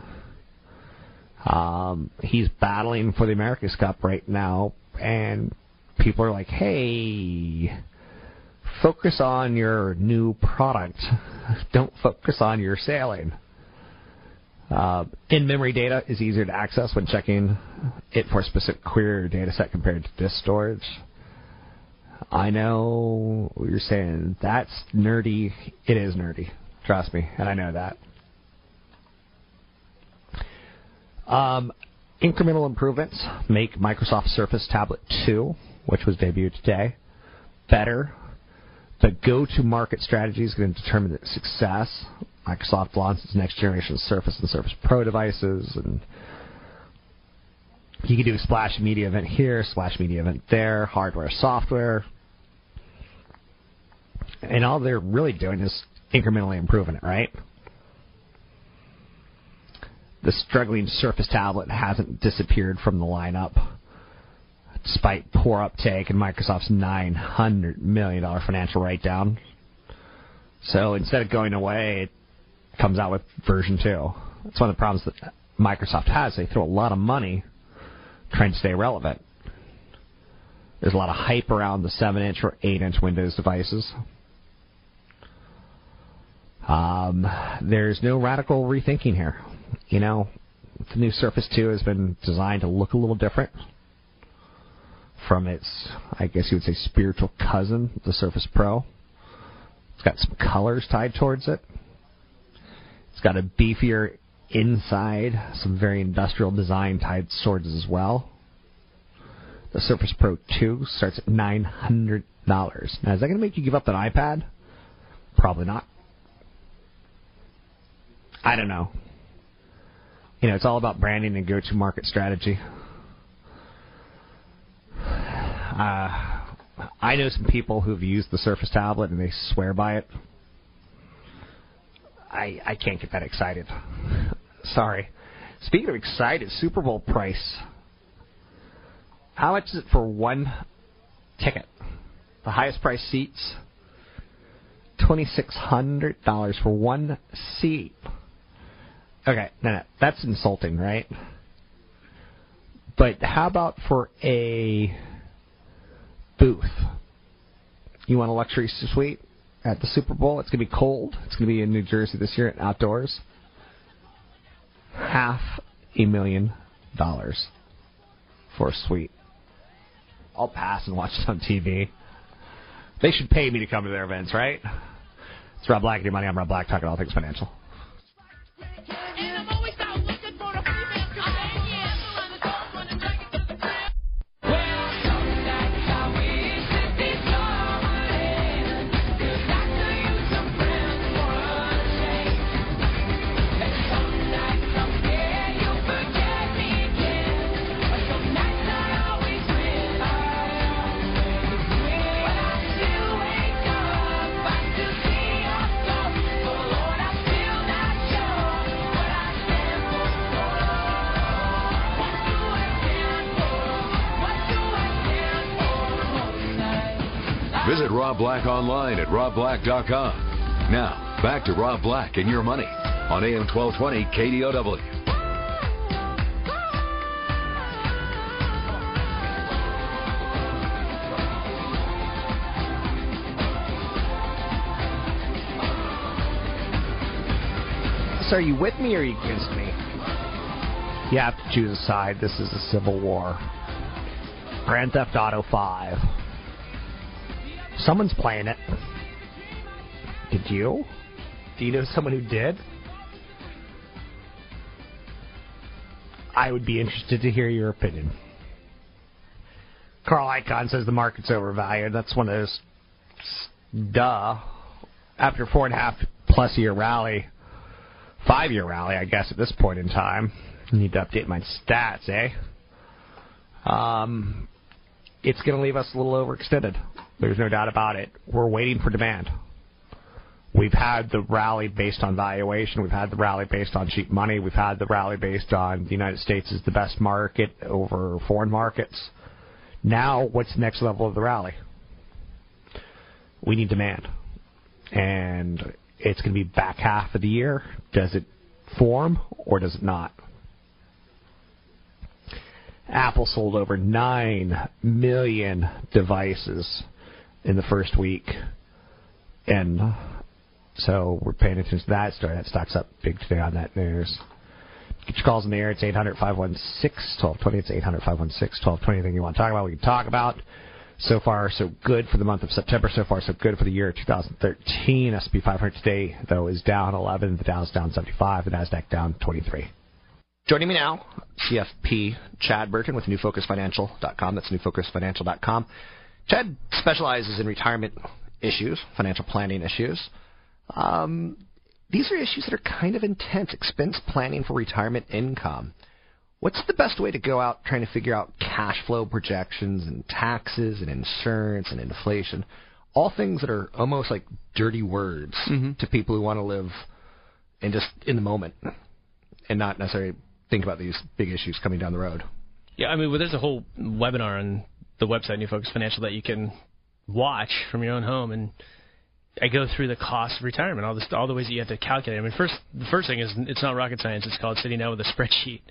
Um, he's battling for the America's Cup right now, and people are like, "Hey, focus on your new product. Don't focus on your sailing." Uh, in-memory data is easier to access when checking it for a specific query or data set compared to disk storage. I know what you're saying. That's nerdy. It is nerdy. Trust me, and I know that. Um, incremental improvements make Microsoft Surface Tablet 2, which was debuted today, better. The go-to-market strategy is going to determine the success. Microsoft launched its next generation Surface and Surface Pro devices, and you can do a splash media event here, splash media event there, hardware, software, and all they're really doing is incrementally improving it, right? The struggling Surface tablet hasn't disappeared from the lineup, despite poor uptake and Microsoft's $900 million financial write down. So instead of going away, it comes out with version 2. That's one of the problems that Microsoft has. They throw a lot of money trying to stay relevant. There's a lot of hype around the 7 inch or 8 inch Windows devices. Um, there's no radical rethinking here. You know, the new Surface 2 has been designed to look a little different from its, I guess you would say, spiritual cousin, the Surface Pro. It's got some colors tied towards it. It's got a beefier inside, some very industrial design tied towards as well. The Surface Pro 2 starts at $900. Now, is that going to make you give up that iPad? Probably not. I don't know. You know, it's all about branding and go to market strategy. Uh, I know some people who've used the Surface tablet and they swear by it. I I can't get that excited. Sorry. Speaking of excited, Super Bowl price. How much is it for one ticket? The highest price seats. Twenty six hundred dollars for one seat. Okay, no, no, that's insulting, right? But how about for a booth? You want a luxury suite at the Super Bowl? It's going to be cold. It's going to be in New Jersey this year, outdoors. Half a million dollars for a suite. I'll pass and watch it on TV. They should pay me to come to their events, right? It's Rob Black and your money. I'm Rob Black, talking all things financial. Visit Rob Black online at robblack.com. Now, back to Rob Black and your money on AM 1220 KDOW. So are you with me or are you against me? You have to choose a side. This is a civil war. Grand Theft Auto 5. Someone's playing it. Did you? Do you know someone who did? I would be interested to hear your opinion. Carl Icahn says the market's overvalued. That's one of those. Duh. After four and a half plus year rally, five year rally, I guess, at this point in time. Need to update my stats, eh? Um, it's going to leave us a little overextended. There's no doubt about it. We're waiting for demand. We've had the rally based on valuation. We've had the rally based on cheap money. We've had the rally based on the United States is the best market over foreign markets. Now, what's the next level of the rally? We need demand. And it's going to be back half of the year. Does it form or does it not? Apple sold over 9 million devices in the first week. And so we're paying attention to that story. That stock's up big today on that news. Get your calls in the air. It's 800 516 1220. It's 800 516 1220. Anything you want to talk about, we can talk about. So far, so good for the month of September. So far, so good for the year 2013. S&P 500 today, though, is down 11. The Dow's down 75. The Nasdaq down 23. Joining me now, CFP Chad Burton with NewFocusFinancial.com. That's NewFocusFinancial.com. Chad specializes in retirement issues, financial planning issues. Um, these are issues that are kind of intense. Expense planning for retirement income. What's the best way to go out trying to figure out cash flow projections and taxes and insurance and inflation? All things that are almost like dirty words Mm-hmm. to people who want to live in just in the moment and not necessarily think about these big issues coming down the road. Yeah, I mean, well, there's a whole webinar on the website New Focus Financial that you can watch from your own home, and I go through the cost of retirement, all this, all the ways that you have to calculate. I mean, first, the first thing is it's not rocket science. It's called sitting down with a spreadsheet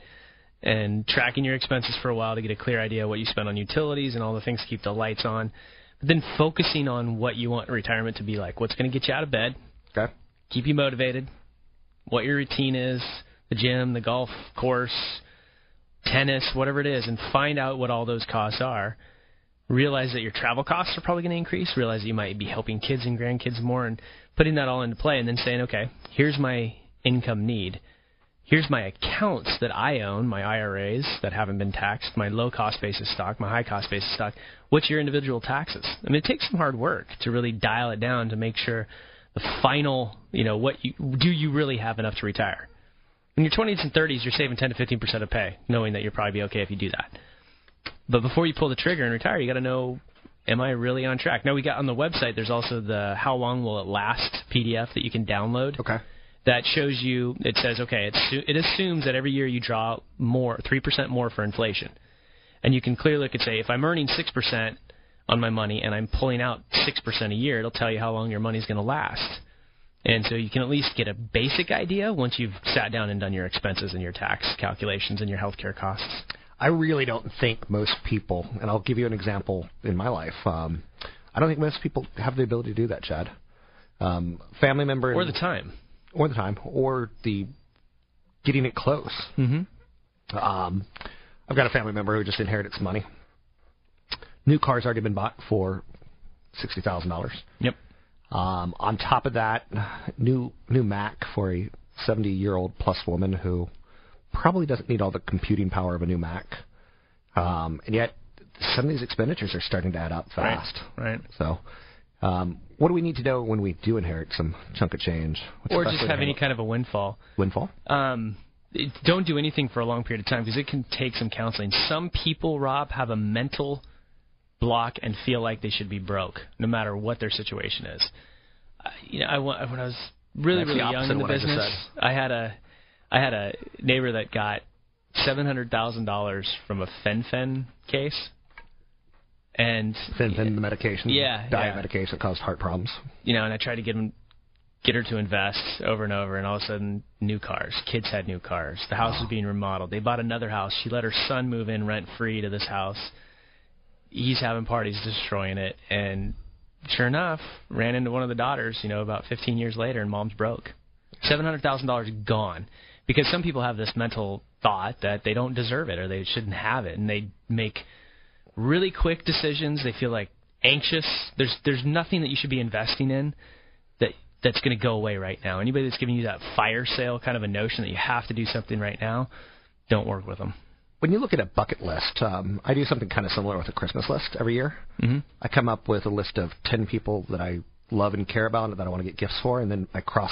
and tracking your expenses for a while to get a clear idea of what you spend on utilities and all the things to keep the lights on. But then focusing on what you want retirement to be like. What's going to get you out of bed? Okay. Keep you motivated. What your routine is, the gym, the golf course, tennis, whatever it is, and find out what all those costs are. Realize that your travel costs are probably going to increase. Realize that you might be helping kids and grandkids more, and putting that all into play, and then saying, okay, here's my income need. Here's my accounts that I own, my IRAs that haven't been taxed, my low cost basis stock, my high cost basis stock. What's your individual taxes? I mean, it takes some hard work to really dial it down to make sure the final, you know, what you do you really have enough to retire? In your 20s and 30s, you're saving 10 to 15 percent of pay, knowing that you'll probably be okay if you do that. But before you pull the trigger and retire, you got to know, am I really on track? Now we got on the website. There's also the how long will it last PDF that you can download. Okay. That shows you. It says okay. It, it assumes that every year you draw more, three percent more for inflation, and you can clearly look and say if I'm earning six percent on my money and I'm pulling out six percent a year, it'll tell you how long your money's going to last. And so you can at least get a basic idea once you've sat down and done your expenses and your tax calculations and your healthcare costs. I really don't think most people, and I'll give you an example in my life. Um, I don't think most people have the ability to do that, Chad. Um, family member or the time, or the time, or the getting it close. Mm-hmm. Um, I've got a family member who just inherited some money. New car's already been bought for sixty thousand dollars. Yep. Um, on top of that, new new Mac for a seventy year old plus woman who probably doesn't need all the computing power of a new Mac. Um, and yet, some of these expenditures are starting to add up fast. Right. right. So, um, what do we need to know when we do inherit some chunk of change? What's or just have any kind of a windfall. Windfall. Um, it, don't do anything for a long period of time because it can take some counseling. Some people, Rob, have a mental block and feel like they should be broke no matter what their situation is. Uh, you know, I when I was really That's really young in the business, I, I had a I had a neighbor that got seven hundred thousand dollars from a fen-phen case. And fen-phen, the medication, yeah, diet yeah. medication that caused heart problems. You know, and I tried to get him, get her to invest over and over, and all of a sudden, new cars. Kids had new cars. The house Oh. was being remodeled. They bought another house. She let her son move in rent free to this house. He's having parties, destroying it, and sure enough, ran into one of the daughters. You know, about 15 years later, and mom's broke. Seven hundred thousand dollars gone because some people have this mental thought that they don't deserve it or they shouldn't have it, and they make really quick decisions. They feel like anxious. There's there's nothing that you should be investing in that that's going to go away right now. Anybody that's giving you that fire sale kind of a notion that you have to do something right now, don't work with them. When you look at a bucket list, um, I do something kind of similar with a Christmas list every year. Mm-hmm. I come up with a list of ten people that I love and care about and that I want to get gifts for, and then I cross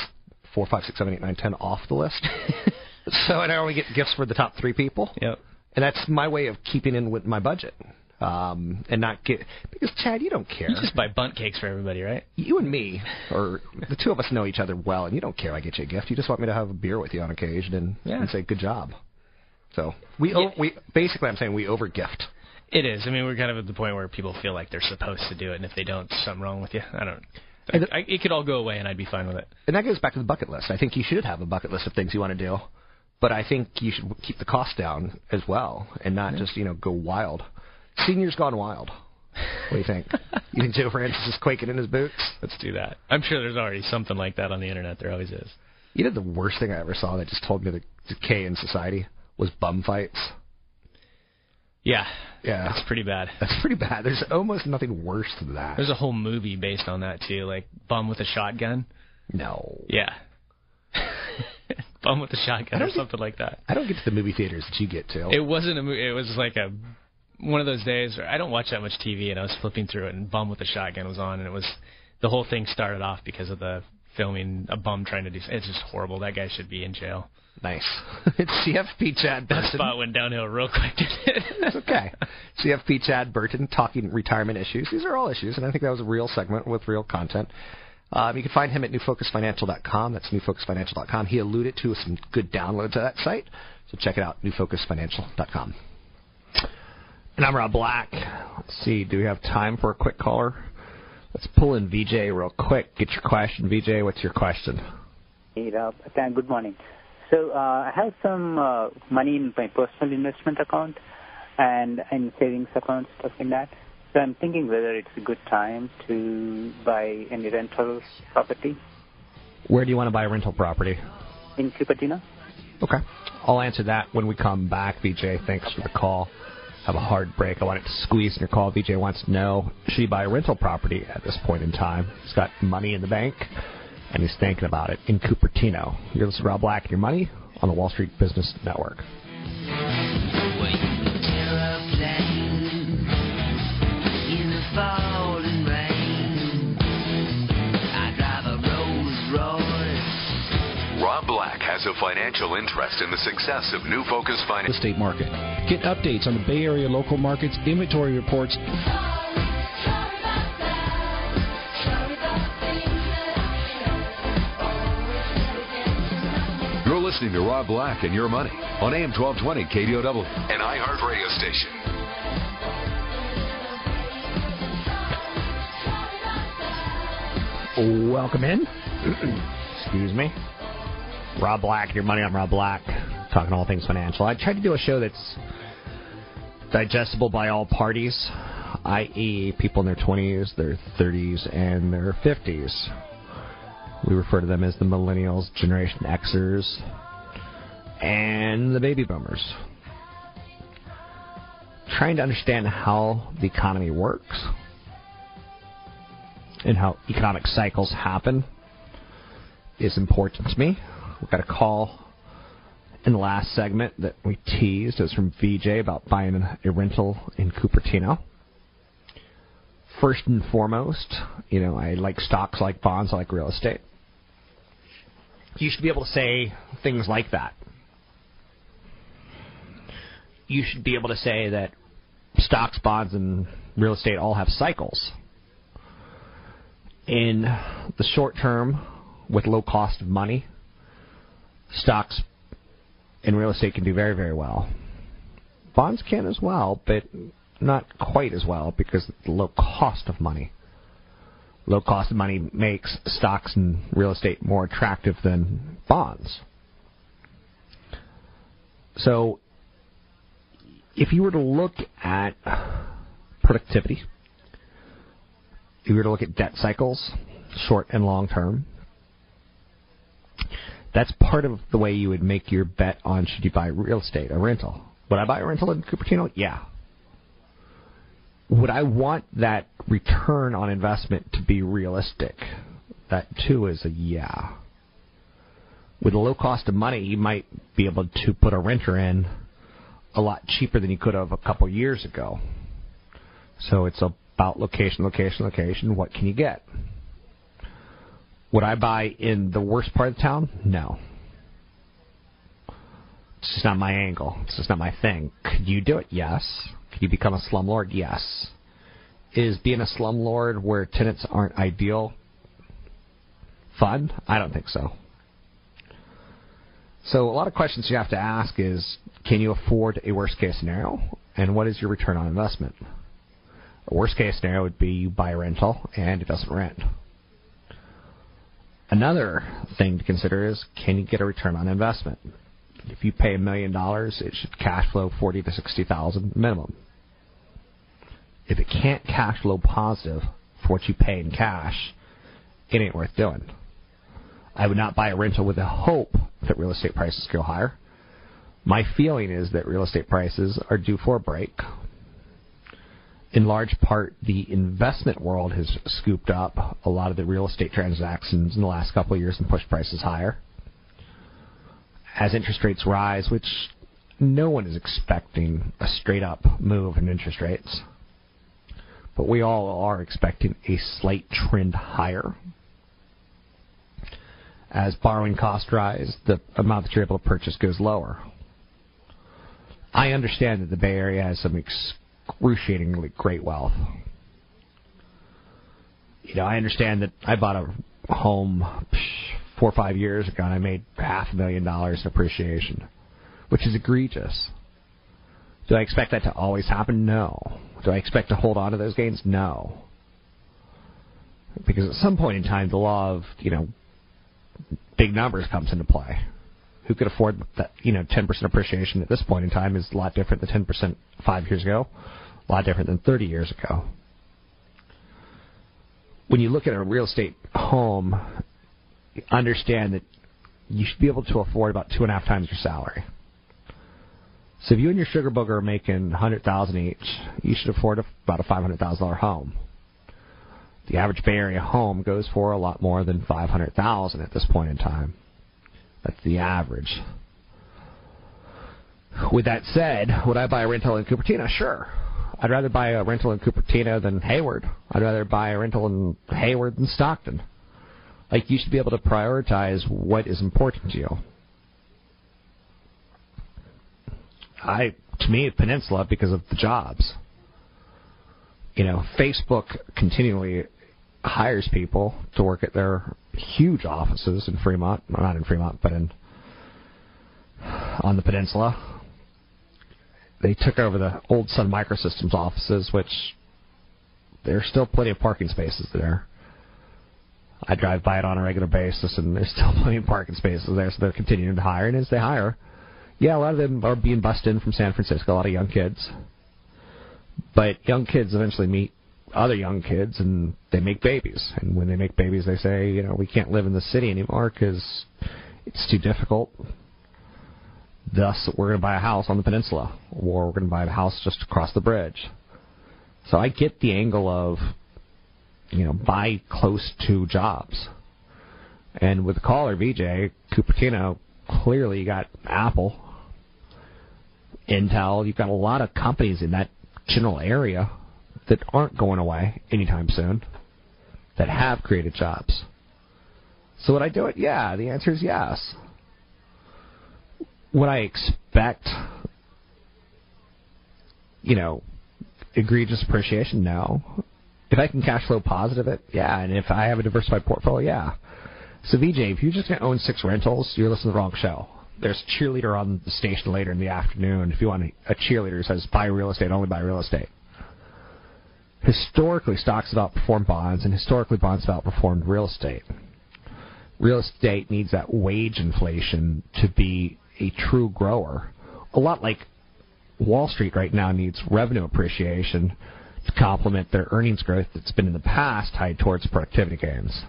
four, five, six, seven, eight, nine, ten off the list. so and I only get gifts for the top three people. Yep. And that's my way of keeping in with my budget. Um, and not get because Chad, you don't care. You just buy Bundt cakes for everybody, right? You and me, or the two of us know each other well, and you don't care I get you a gift. You just want me to have a beer with you on occasion and, Yeah. and say good job. So we Yeah. we basically I'm saying we over gift. It is. I mean, we're kind of at the point where people feel like they're supposed to do it, and if they don't, something wrong with you. I don't. The- I, it could all go away, and I'd be fine with it. And that goes back to the bucket list. I think you should have a bucket list of things you want to do, but I think you should keep the cost down as well, and not just you know go wild. Seniors gone wild. What do you think? you think Joe Francis is quaking in his boots? Let's do that. I'm sure there's already something like that on the internet. There always is. You know the worst thing I ever saw that just told me the decay in society was bum fights. Yeah, Yeah, That's pretty bad. that's pretty bad. There's almost nothing worse than that. There's a whole movie based on that too, like Bum with a Shotgun. no. Yeah. Bum with a Shotgun or don't get- something like that. I don't get to the movie theaters that you get to. It wasn't a movie. It was like a one of those days where I don't watch that much TV, and I was flipping through it, and Bum with a Shotgun was on, and it was the whole thing started off because of the filming a bum trying to do. It's just horrible. That guy should be in jail. Nice. it's CFP Chad That Burton. spot went downhill real quick. didn't it? It's okay. CFP Chad Burton talking retirement issues. These are all issues, and I think that was a real segment with real content. Um, you can find him at newfocusfinancial.com. That's newfocusfinancial.com. He alluded to some good downloads at that site, so check it out, newfocusfinancial.com. And I'm Rob Black. Let's see, do we have time for a quick caller? Let's pull in VJ real quick. Get your question, VJ. What's your question? Hey, Rob. Thank- Good morning. So uh, I have some uh, money in my personal investment account and in savings account, stuff like that. So I'm thinking whether it's a good time to buy any rental property Where do you want to buy a rental property? in Cupertino. Okay. I'll answer that when we come back, VJ. Thanks for the call. Have a hard break. I wanted to squeeze in your call. VJ wants to know should he buy a rental property at this point in time? He's got money in the bank, and he's thinking about it in Cupertino. You're listening to Rob Black and Your Money on the Wall Street Business Network. In the falling rain, I drive a Rob Black has a financial interest in the success of New Focus Finance. estate market. Get updates on the Bay Area local markets, inventory reports, listening to Rob Black and Your Money on AM 1220 KDOW, an iHeart radio station. Welcome in. Excuse me. Rob Black, your money. I'm Rob Black, talking all things financial. I tried to do a show that's digestible by all parties, i.e., people in their 20s, their 30s, and their 50s. We refer to them as the millennials, Generation Xers, and the baby boomers. Trying to understand how the economy works and how economic cycles happen is important to me. We got a call in the last segment that we teased. It was from VJ about buying a rental in Cupertino. First and foremost, you know, I like stocks, I like bonds, I like real estate. You should be able to say things like that. You should be able to say that stocks, bonds, and real estate all have cycles in the short term with low cost of money, stocks and real estate can do very, very well. Bonds can as well, but not quite as well because of the low cost of money. Low cost of money makes stocks and real estate more attractive than bonds. So, if you were to look at productivity, if you were to look at debt cycles, short and long term, that's part of the way you would make your bet on should you buy real estate, a rental. Would I buy a rental in Cupertino? Yeah. Would I want that return on investment to be realistic? That too is a yeah. With a low cost of money, you might be able to put a renter in a lot cheaper than you could have a couple years ago. So it's about location, location, location. What can you get? Would I buy in the worst part of town? No. It's just not my angle. It's just not my thing. Could you do it? Yes. Could you become a slumlord? Yes. Is being a slumlord where tenants aren't ideal fun? I don't think so. So a lot of questions you have to ask is, can you afford a worst case scenario? And what is your return on investment? A worst case scenario would be you buy a rental and it doesn't rent. Another thing to consider is can you get a return on investment? If you pay a million dollars, it should cash flow forty to sixty thousand minimum. If it can't cash flow positive for what you pay in cash, it ain't worth doing. I would not buy a rental with the hope that real estate prices go higher. My feeling is that real estate prices are due for a break. In large part, the investment world has scooped up a lot of the real estate transactions in the last couple of years and pushed prices higher. As interest rates rise, which no one is expecting a straight up move in interest rates, but we all are expecting a slight trend higher. As borrowing costs rise, the amount that you're able to purchase goes lower. I understand that the Bay Area has some excruciatingly great wealth. You know, I understand that I bought a home four or five years ago and I made half a million dollars in appreciation, which is egregious. Do I expect that to always happen? No. Do I expect to hold on to those gains? No. Because at some point in time, the law of you know big numbers comes into play. Who could afford that? You know, 10% appreciation at this point in time is a lot different than 10% five years ago, a lot different than 30 years ago. When you look at a real estate home, understand that you should be able to afford about two and a half times your salary. So if you and your sugar booger are making 100000 each, you should afford about a $500,000 home. The average Bay Area home goes for a lot more than 500000 at this point in time. That's the average. With that said, would I buy a rental in Cupertino? Sure. I'd rather buy a rental in Cupertino than Hayward. I'd rather buy a rental in Hayward than Stockton. Like you should be able to prioritize what is important to you. I to me Peninsula because of the jobs. You know, Facebook continually hires people to work at their huge offices in Fremont, well, not in Fremont, but in on the peninsula. They took over the old Sun Microsystems offices, which there's still plenty of parking spaces there. I drive by it on a regular basis, and there's still plenty of parking spaces there, so they're continuing to hire. And as they hire, yeah, a lot of them are being bussed in from San Francisco, a lot of young kids. But young kids eventually meet other young kids, and they make babies. And when they make babies, they say, you know, we can't live in the city anymore because it's too difficult. Thus, we're going to buy a house on the peninsula, or we're going to buy a house just across the bridge. So I get the angle of, you know, buy close to jobs. And with the caller, VJ, Cupertino, clearly you got Apple, Intel, you've got a lot of companies in that general area that aren't going away anytime soon, that have created jobs. So would I do it? Yeah. The answer is yes. Would I expect, you know, egregious appreciation? No. If I can cash flow positive it, yeah. And if I have a diversified portfolio, yeah. So VJ, if you're just going to own six rentals, you're listening to the wrong show. There's a cheerleader on the station later in the afternoon. If you want a cheerleader who says buy real estate, only buy real estate. Historically, stocks have outperformed bonds, and historically, bonds have outperformed real estate. Real estate needs that wage inflation to be a true grower. A lot like Wall Street right now needs revenue appreciation to complement their earnings growth that's been in the past tied towards productivity gains.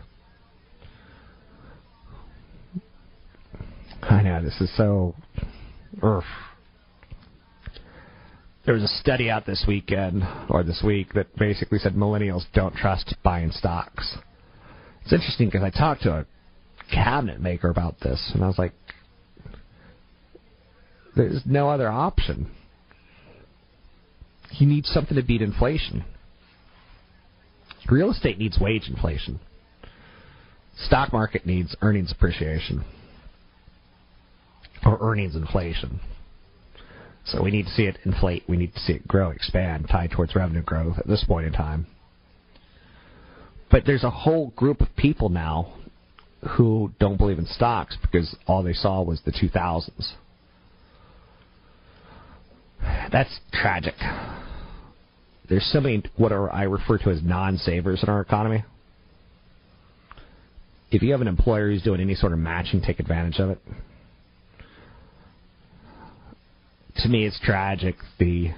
I know this is so. Ugh. There was a study out this weekend or this week that basically said millennials don't trust buying stocks. It's interesting because I talked to a cabinet maker about this, and I was like, "There's no other option. You need something to beat inflation. Real estate needs wage inflation. Stock market needs earnings appreciation." or earnings inflation. So we need to see it inflate. We need to see it grow, expand, tied towards revenue growth at this point in time. But there's a whole group of people now who don't believe in stocks because all they saw was the 2000s. That's tragic. There's so many what are I refer to as non-savers in our economy. If you have an employer who's doing any sort of matching, take advantage of it to me, it's tragic the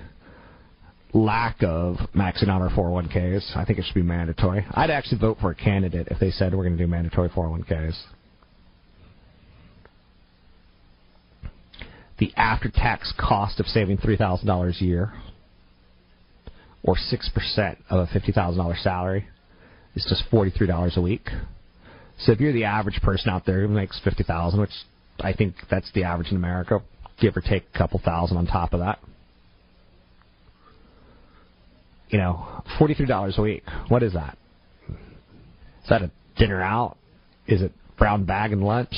lack of maxing out our 401ks. I think it should be mandatory. I'd actually vote for a candidate if they said we're going to do mandatory 401ks. The after tax cost of saving $3,000 a year or 6% of a $50,000 salary is just $43 a week. So if you're the average person out there who makes 50000 which I think that's the average in America, give or take a couple thousand on top of that. You know, forty-three dollars a week. What is that? Is that a dinner out? Is it brown bag and lunch?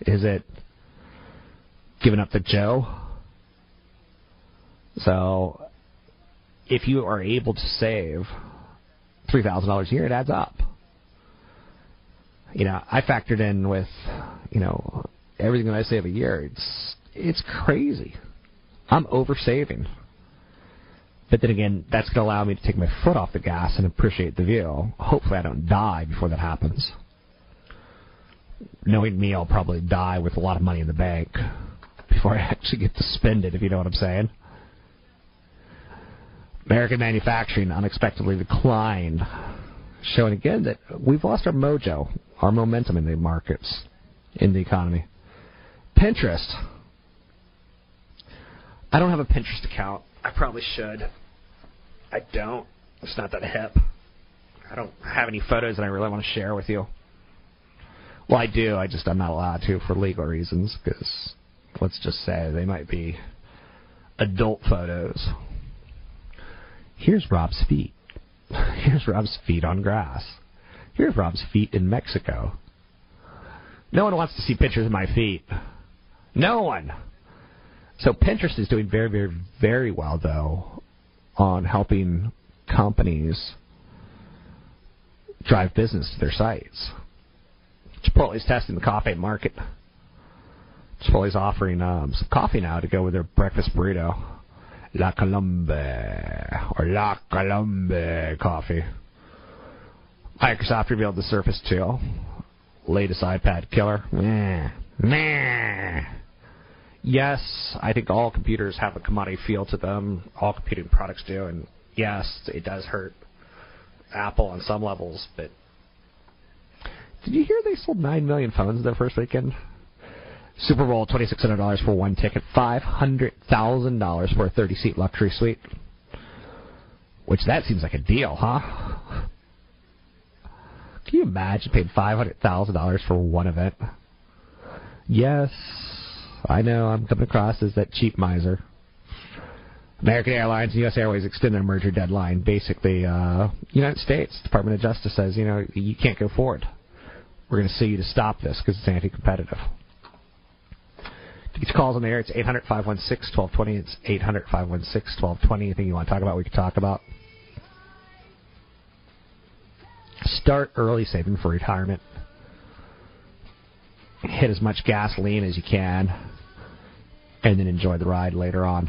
Is it giving up the Joe? So, if you are able to save three thousand dollars a year, it adds up. You know, I factored in with, you know, everything that I save a year. It's it's crazy. I'm over saving. But then again, that's going to allow me to take my foot off the gas and appreciate the view. Hopefully, I don't die before that happens. Knowing me, I'll probably die with a lot of money in the bank before I actually get to spend it, if you know what I'm saying. American manufacturing unexpectedly declined, showing again that we've lost our mojo, our momentum in the markets, in the economy. Pinterest. I don't have a Pinterest account. I probably should. I don't. It's not that hip. I don't have any photos that I really want to share with you. Well, I do. I just I'm not allowed to for legal reasons because let's just say they might be adult photos. Here's Rob's feet. Here's Rob's feet on grass. Here's Rob's feet in Mexico. No one wants to see pictures of my feet. No one. So Pinterest is doing very, very, very well though on helping companies drive business to their sites. Chipotle's testing the coffee market. Chipotle's offering um, some coffee now to go with their breakfast burrito. La Colombe or La Colombe coffee. Microsoft revealed the Surface 2, latest iPad killer. Meh. Meh. Yes, I think all computers have a commodity feel to them. All computing products do, and yes, it does hurt Apple on some levels. But did you hear they sold nine million phones their first weekend? Super Bowl, twenty six hundred dollars for one ticket, five hundred thousand dollars for a thirty seat luxury suite. Which that seems like a deal, huh? Can you imagine paying five hundred thousand dollars for one event? Yes, I know I'm coming across as that cheap miser. American Airlines and U.S. Airways extend their merger deadline. Basically, uh, United States Department of Justice says, you know, you can't go forward. We're going to sue you to stop this because it's anti-competitive. To get your calls on the air, it's 800 516 1220. It's 800 516 1220. Anything you want to talk about, we can talk about. Start early saving for retirement. Hit as much gasoline as you can, and then enjoy the ride later on.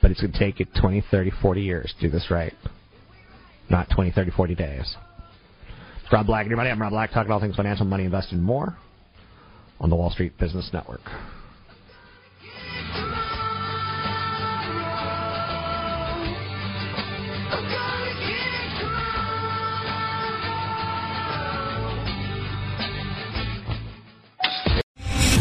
But it's going to take you 20, 30, 40 years to do this right. Not 20, 30, 40 days. Rob Black, everybody. I'm Rob Black, talking all things financial, money, investing, more on the Wall Street Business Network.